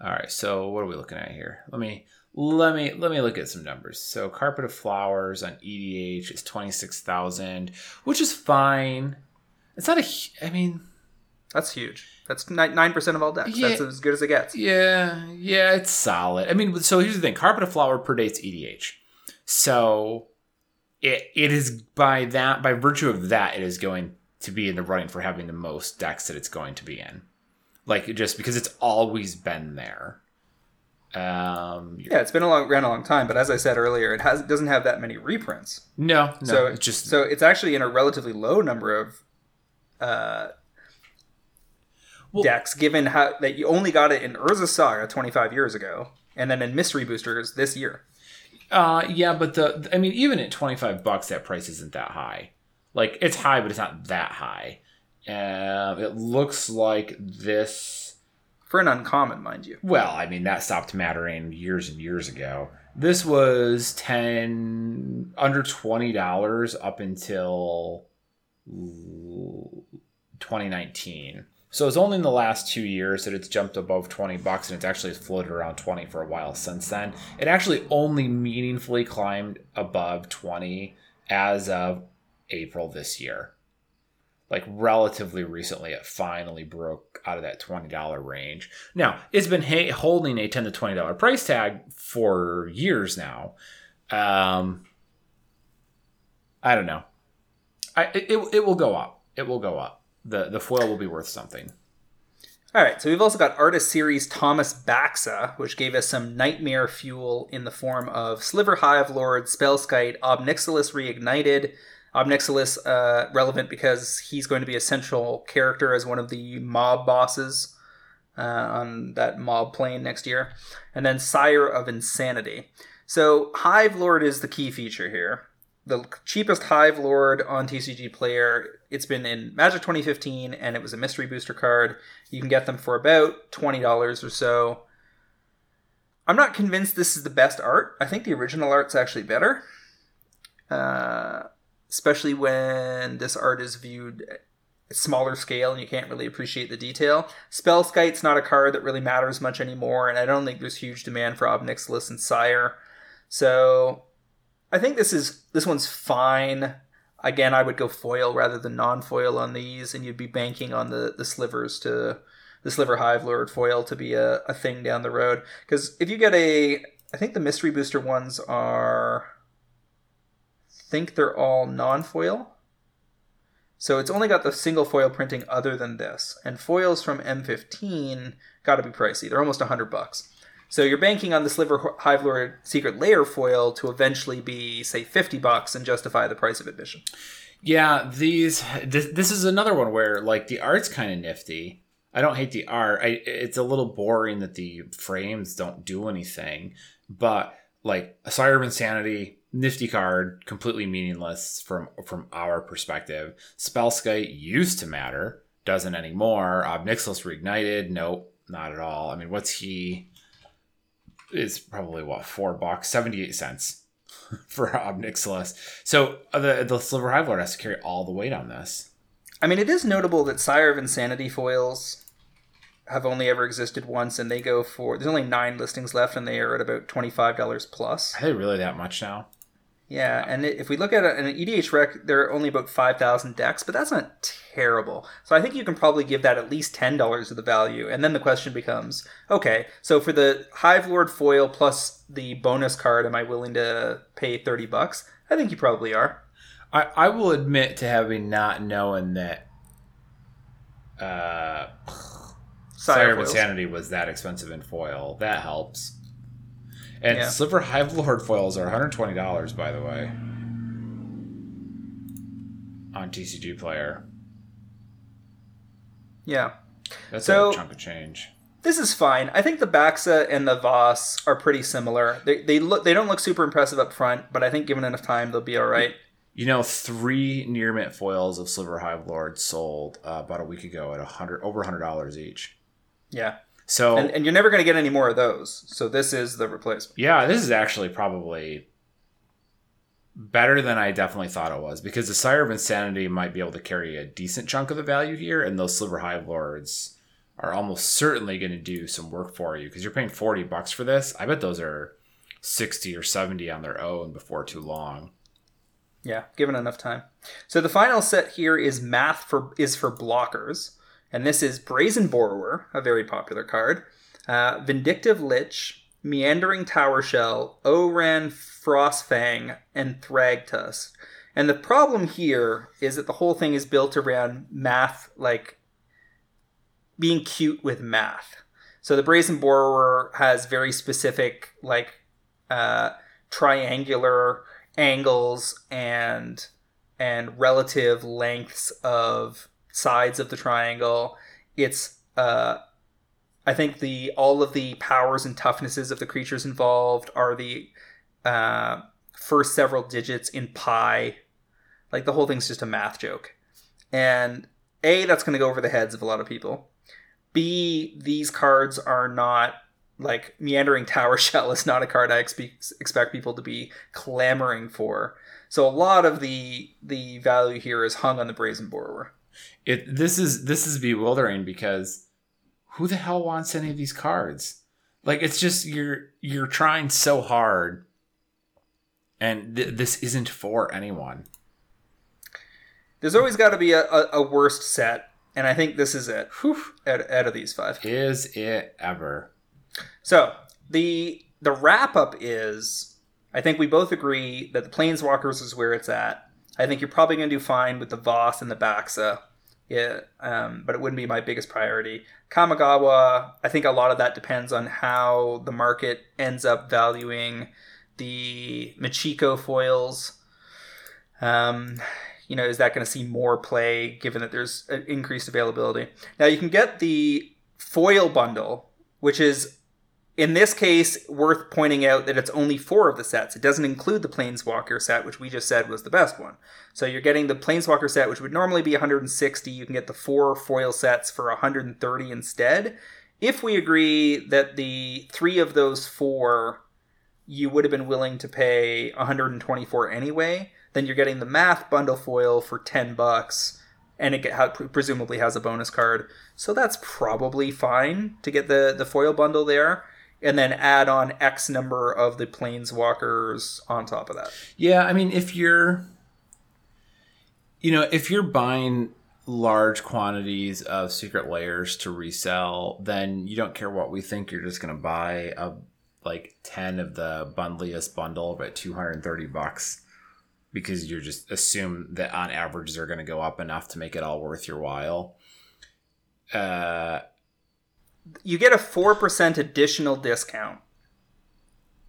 Speaker 2: all right. So what are we looking at here? Let me let me let me look at some numbers. So carpet of flowers on EDH is twenty six thousand, which is fine. It's not a. I mean,
Speaker 1: that's huge. That's nine percent of all decks. Yeah, that's as good as it gets.
Speaker 2: Yeah, yeah, it's solid. I mean, so here's the thing: carpet of flower predates EDH, so it it is by that by virtue of that, it is going to be in the running for having the most decks that it's going to be in. Like just because it's always been there. Um,
Speaker 1: yeah, it's been a long, around a long time, but as I said earlier, it has doesn't have that many reprints.
Speaker 2: No, no,
Speaker 1: so
Speaker 2: it's just
Speaker 1: so it's actually in a relatively low number of uh, well, decks, given how that you only got it in Urza Saga 25 years ago, and then in Mystery Boosters this year.
Speaker 2: Uh, yeah, but the I mean, even at 25 bucks, that price isn't that high. Like it's high, but it's not that high. Uh, it looks like this
Speaker 1: for an uncommon, mind you.
Speaker 2: Well, I mean that stopped mattering years and years ago. This was ten under twenty dollars up until 2019. So it's only in the last two years that it's jumped above 20 bucks and it's actually floated around 20 for a while since then. It actually only meaningfully climbed above 20 as of April this year like relatively recently it finally broke out of that $20 range now it's been ha- holding a 10 to $20 price tag for years now um i don't know I it, it will go up. It will go up. The the foil will be worth something.
Speaker 1: All right, so we've also got Artist Series Thomas Baxa, which gave us some nightmare fuel in the form of Sliver Hive Lord, Spellskite, Obnixilis Reignited. Obnixilis uh, relevant because he's going to be a central character as one of the mob bosses uh, on that mob plane next year. And then Sire of Insanity. So Hive Lord is the key feature here the cheapest Hive Lord on TCG Player. It's been in Magic 2015, and it was a mystery booster card. You can get them for about twenty dollars or so. I'm not convinced this is the best art. I think the original art's actually better, uh, especially when this art is viewed smaller scale and you can't really appreciate the detail. Spellskite's not a card that really matters much anymore, and I don't think there's huge demand for Obnixilis and Sire. So I think this is this one's fine. Again, I would go foil rather than non-foil on these, and you'd be banking on the the slivers to the sliver hive lord foil to be a, a thing down the road. Because if you get a, I think the mystery booster ones are, think they're all non-foil. So it's only got the single foil printing other than this, and foils from M15 got to be pricey. They're almost hundred bucks. So you're banking on the Sliver Hive Lord Secret Lair foil to eventually be, say, 50 bucks and justify the price of admission.
Speaker 2: Yeah, these this, this is another one where like the art's kind of nifty. I don't hate the art. I, it's a little boring that the frames don't do anything, but like a Sire of Insanity, nifty card, completely meaningless from from our perspective. Spellskite used to matter, doesn't anymore. Obnixilis reignited, nope, not at all. I mean, what's he? It's probably what four bucks, seventy eight cents for Obnixilis. So uh, the the Sliver Hive Lord has to carry all the weight on this.
Speaker 1: I mean, it is notable that Sire of Insanity foils have only ever existed once, and they go for there's only nine listings left, and they are at about twenty five dollars plus.
Speaker 2: Are they really that much now?
Speaker 1: Yeah, and if we look at an EDH rec, there are only about 5,000 decks, but that's not terrible. So I think you can probably give that at least $10 of the value. And then the question becomes okay, so for the Hive Lord foil plus the bonus card, am I willing to pay 30 bucks? I think you probably are.
Speaker 2: I, I will admit to having not known that uh, Sire of Insanity was that expensive in foil. That helps. And yeah. Sliver Hive Lord foils are $120, by the way, on TCG Player.
Speaker 1: Yeah.
Speaker 2: That's so, a chunk of change.
Speaker 1: This is fine. I think the Baxa and the Voss are pretty similar. They, they look they don't look super impressive up front, but I think given enough time they'll be all right.
Speaker 2: You know, three near mint foils of Sliver Hive Lord sold uh, about a week ago at a hundred over hundred dollars each.
Speaker 1: Yeah,
Speaker 2: so
Speaker 1: and, and you're never going to get any more of those. So this is the replacement.
Speaker 2: Yeah, this is actually probably better than I definitely thought it was because the Sire of Insanity might be able to carry a decent chunk of the value here, and those Sliver Hive Lords are almost certainly going to do some work for you because you're paying 40 bucks for this. I bet those are 60 or 70 on their own before too long.
Speaker 1: Yeah, given enough time. So the final set here is math for is for blockers and this is Brazen Borrower, a very popular card, uh, Vindictive Lich, Meandering Tower Shell, Ohran Frostfang, and Thragtusk. And the problem here is that the whole thing is built around math, like being cute with math. So the Brazen Borrower has very specific, like, uh, triangular angles and and relative lengths of sides of the triangle. It's uh, I think the all of the powers and toughnesses of the creatures involved are the uh, first several digits in pi. Like the whole thing's just a math joke, and a that's going to go over the heads of a lot of people. B these cards are not like meandering tower shell is not a card I expect expect people to be clamoring for. So a lot of the the value here is hung on the brazen borrower
Speaker 2: it this is this is bewildering because who the hell wants any of these cards? Like it's just you're you're trying so hard, and th- this isn't for anyone.
Speaker 1: There's always got to be a, a, a, worst set, and I think this is it. Whew, out, out of these five,
Speaker 2: is it ever?
Speaker 1: So the the wrap up is, I think we both agree that the Planeswalkers is where it's at I think you're probably going to do fine with the Voss and the Baxa. Yeah, um, but it wouldn't be my biggest priority. Kamigawa, I think a lot of that depends on how the market ends up valuing the Michiko foils. Um, you know, is that going to see more play given that there's increased availability? Now you can get the foil bundle, which is in this case worth pointing out that it's only four of the sets. It doesn't include the Planeswalker set, which we just said was the best one. So you're getting the Planeswalker set, which would normally be 160. You can get the four foil sets for 130 instead. If we agree that the three of those four you would have been willing to pay 124 anyway, then you're getting the math bundle foil for 10 bucks and it get, presumably has a bonus card. So that's probably fine to get the the foil bundle there and then add on X number of the planeswalkers on top of that.
Speaker 2: Yeah, I mean if you're you know, if you're buying large quantities of Secret Lairs to resell, then you don't care what we think, you're just going to buy a like 10 of the bundliest bundle at 230 bucks because you're just assume that on average they're going to go up enough to make it all worth your while. Uh,
Speaker 1: you get a 4% additional discount.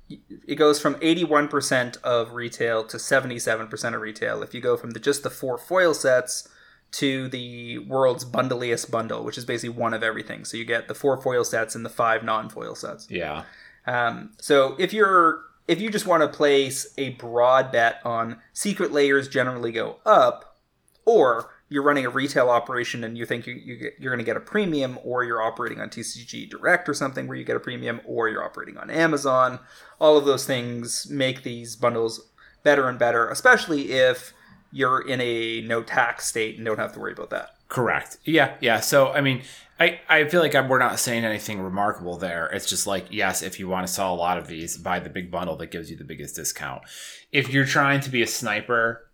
Speaker 1: It goes from 81% of retail to 77% of retail if you go from the, just the four foil sets to the world's bundliest bundle, which is basically one of everything. So you get the four foil sets and the five non-foil sets.
Speaker 2: Yeah.
Speaker 1: Um, so if you're if you just want to place a broad bet on Secret Lairs generally go up, or you're running a retail operation and you think you, you are going to get a premium, or you're operating on TCG Direct or something where you get a premium, or you're operating on Amazon, all of those things make these bundles better and better, especially if you're in a no tax state and don't have to worry about that.
Speaker 2: Correct. Yeah, yeah. So I mean, I, I feel like I'm, we're not saying anything remarkable there. It's just like, yes, if you want to sell a lot of these, buy the big bundle that gives you the biggest discount. If you're trying to be a sniper,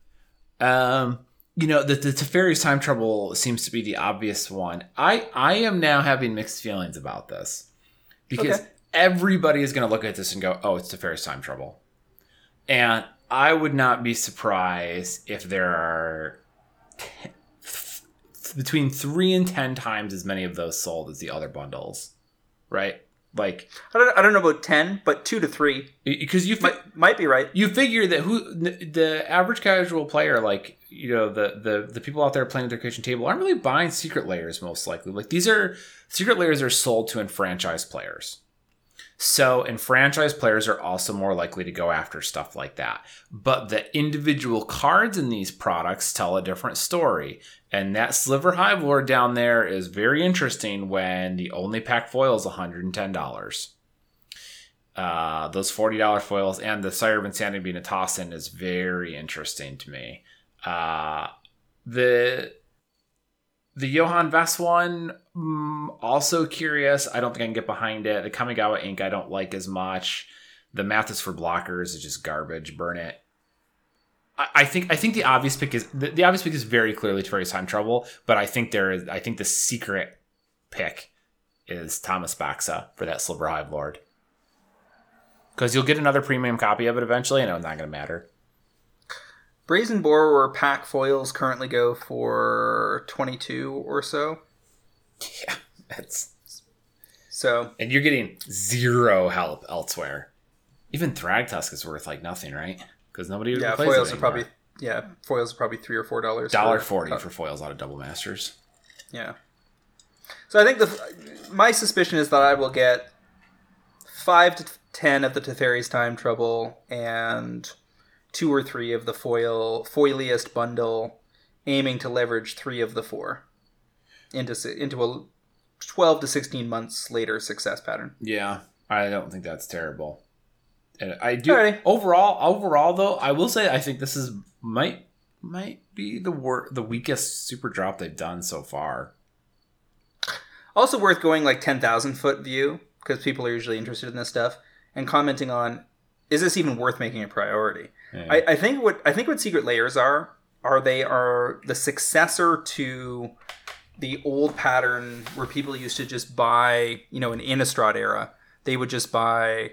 Speaker 2: um, you know, the, the Teferi's time trouble seems to be the obvious one. I, I am now having mixed feelings about this because okay. everybody is going to look at this and go, oh, it's Teferi's time trouble. And I would not be surprised if there are between three and ten times as many of those sold as the other bundles, right? Like
Speaker 1: I don't, I don't know about ten, but two to three
Speaker 2: because you
Speaker 1: fi- might, might be right.
Speaker 2: You figure that who the average casual player, like you know the the the people out there playing at their kitchen table, aren't really buying Secret Lairs most likely. Like these are Secret Lairs are sold to enfranchised players. So, enfranchised players are also more likely to go after stuff like that. But the individual cards in these products tell a different story. And that Sliver Hivelord down there is very interesting when the only pack foil is $110. Uh, those $40 foils and the Sire of Insanity being a toss in is very interesting to me. Uh, the the Johannes Voss one, mm, also curious. I don't think I can get behind it. The Kamigawa ink I don't like as much. The math is for blockers is just garbage. Burn it. I, think I think the obvious pick is the, the obvious pick is very clearly Teferi's Time Trouble, but I think there is I think the secret pick is Thomas Baxa for that Sliver Hivelord. Because you'll get another premium copy of it eventually, and it's not going to matter.
Speaker 1: Brazen Borrower pack foils currently go for 22 or so.
Speaker 2: Yeah, that's
Speaker 1: so.
Speaker 2: And you're getting zero help elsewhere. Even Thragtusk is worth like nothing, right? Because nobody
Speaker 1: yeah foils are probably yeah foils are probably three or four dollars.
Speaker 2: Dollar forty for foils out of double masters.
Speaker 1: Yeah. So I think the my suspicion is that I will get five to ten of the Teferi's Time Trouble and two or three of the foil foiliest bundle, aiming to leverage three of the four into into a twelve to sixteen months later success pattern.
Speaker 2: Yeah, I don't think that's terrible. And I do Alrighty. overall. Overall, though, I will say I think this is might might be the wor- the weakest super drop they've done so far.
Speaker 1: Also worth going like ten thousand foot view because people are usually interested in this stuff and commenting on is this even worth making a priority? Yeah. I, I think what I think what Secret Lairs are are they are the successor to the old pattern where people used to just buy, you know, in Innistrad era, they would just buy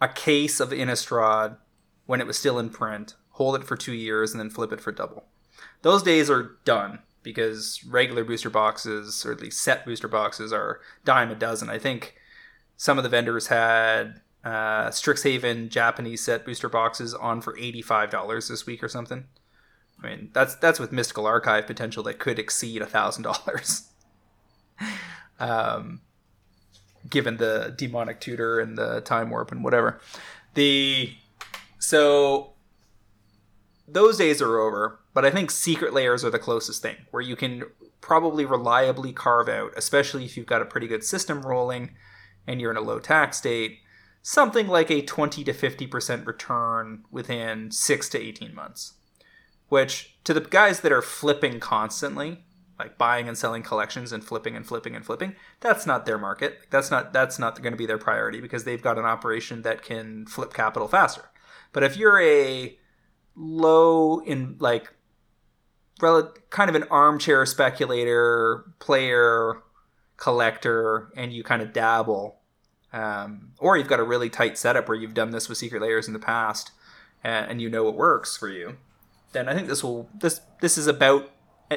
Speaker 1: a case of Innistrad when it was still in print, hold it for two years, and then flip it for double. Those days are done because regular booster boxes, or at least set booster boxes, are dime a dozen. I think some of the vendors had uh, Strixhaven Japanese set booster boxes on for eighty five dollars this week or something. I mean, that's that's with Mystical Archive potential that could exceed a thousand dollars. Um, given the demonic tutor and the time warp and whatever. The so those days are over, but I think Secret Lairs are the closest thing where you can probably reliably carve out, especially if you've got a pretty good system rolling and you're in a low tax state, something like a 20 to 50% return within 6 to 18 months. Which to the guys that are flipping constantly, like buying and selling collections and flipping and flipping and flipping that's not their market. That's not that's not going to be their priority because they've got an operation that can flip capital faster. But if you're a low in like rel- kind of an armchair speculator player collector and you kind of dabble um, or you've got a really tight setup where you've done this with Secret Lairs in the past and, and you know it works for you then i think this will this this is about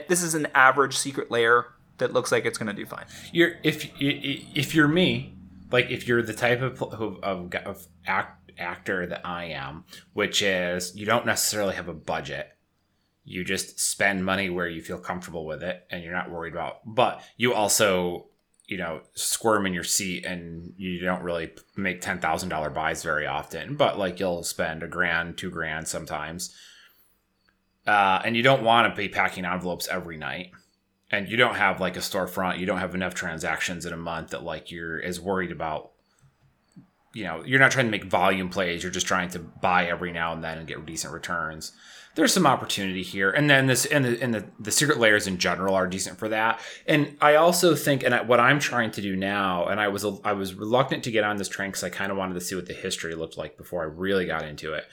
Speaker 1: this is an average Secret Lair that looks like it's going to do fine.
Speaker 2: You're if if you're me, like if you're the type of of, of, act, actor that I am, which is you don't necessarily have a budget. You just spend money where you feel comfortable with it, and you're not worried about. But you also, you know, squirm in your seat, and you don't really make ten thousand dollar buys very often. But like you'll spend a grand, two grand sometimes uh, and you don't want to be packing envelopes every night. And you don't have like a storefront. You don't have enough transactions in a month that like you're as worried about you know you're not trying to make volume plays. You're just trying to buy every now and then and get decent returns. There's some opportunity here. And then this and the, and the, the Secret Lairs in general are decent for that. And i also think and what i'm trying to do now and i was i was reluctant to get on this train because i kind of wanted to see what the history looked like before i really got into it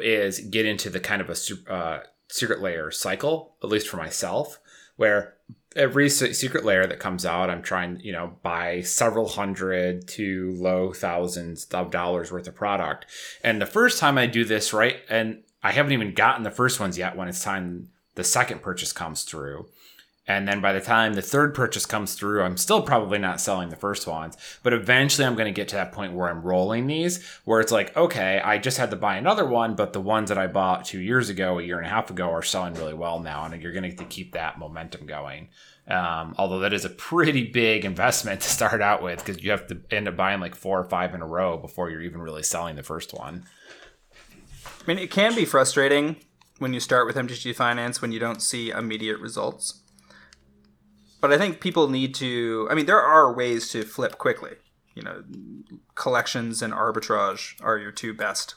Speaker 2: is get into the kind of a uh, Secret Lair cycle, at least for myself, where every Secret Lair that comes out, I'm trying, you know, buy several hundred to low thousands of dollars worth of product. And the first time I do this, right, and I haven't even gotten the first ones yet when it's time the second purchase comes through. And then by the time the third purchase comes through, I'm still probably not selling the first ones. But eventually I'm going to get to that point where I'm rolling these, where it's like, okay, I just had to buy another one, but the ones that I bought two years ago, a year and a half ago, are selling really well now. And you're going to to keep that momentum going. Um, although that is a pretty big investment to start out with because you have to end up buying like four or five in a row before you're even really selling the first one.
Speaker 1: I mean, it can be frustrating when you start with MTG Finance when you don't see immediate results but I think people need to. I mean, there are ways to flip quickly. You know, collections and arbitrage are your two best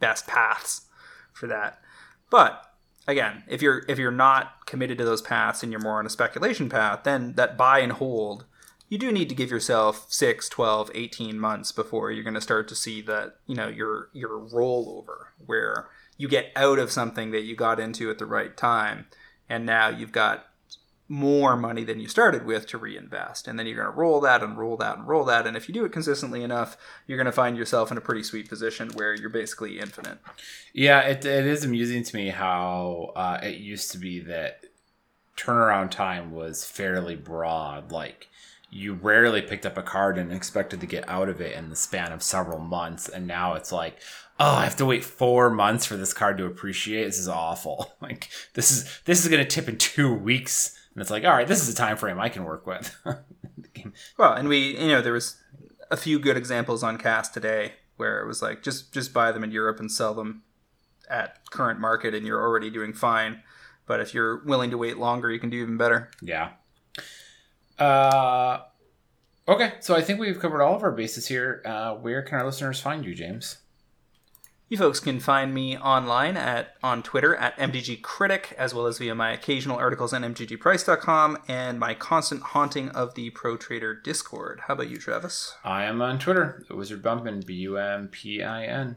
Speaker 1: best paths for that. But again, if you're if you're not committed to those paths and you're more on a speculation path, then that buy and hold, you do need to give yourself 6, 12, 18 months before you're going to start to see that, you know, your your rollover where you get out of something that you got into at the right time and now you've got more money than you started with to reinvest. And then you're going to roll that and roll that and roll that. And if you do it consistently enough, you're going to find yourself in a pretty sweet position where you're basically infinite.
Speaker 2: Yeah, it, it is amusing to me how uh, it used to be that turnaround time was fairly broad. Like, you rarely picked up a card and expected to get out of it in the span of several months. And now it's like, oh, I have to wait four months for this card to appreciate. This is awful. Like this is this is gonna tip in two weeks and it's like, all right, this is a time frame I can work with.
Speaker 1: well, and we, you know, there was a few good examples on cast today where it was like just just buy them in Europe and sell them at current market, and you're already doing fine. But if you're willing to wait longer, you can do even better.
Speaker 2: Yeah. Uh, okay, so I think we've covered all of our bases here. Uh, where can our listeners find you, James?
Speaker 1: You folks can find me online at on Twitter at MTG Critic, as well as via my occasional articles on MTGPrice.com and my constant haunting of the Pro Trader Discord. How about you, Travis?
Speaker 2: I am on Twitter, Wizard Bumpin, B U M P I N.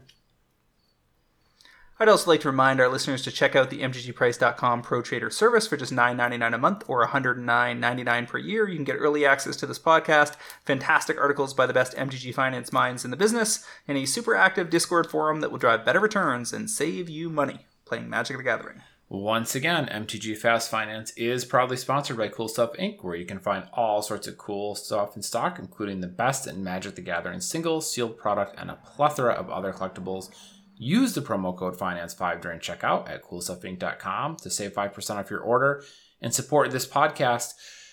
Speaker 1: I'd also like to remind our listeners to check out the MTGPrice.com Pro Trader service for just $9.99 a month or $109.99 per year. You can get early access to this podcast, fantastic articles by the best MTG finance minds in the business, and a super active Discord forum that will drive better returns and save you money. playing Magic the Gathering.
Speaker 2: Once again, MTG Fast Finance is proudly sponsored by Cool Stuff Inc., where you can find all sorts of cool stuff in stock, including the best in Magic the Gathering single, sealed product, and a plethora of other collectibles. Use the promo code FINANCE5 during checkout at coolstuffinc.com to save 5% off your order and support this podcast.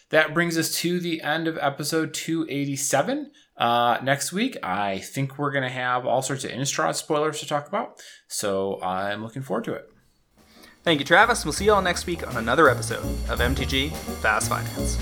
Speaker 2: That brings us to the end of episode 287. Uh, next week, I think we're going to have all sorts of Innistrad spoilers to talk about, so I'm looking forward to it.
Speaker 1: Thank you, Travis. We'll see you all next week on another episode of MTG Fast Finance.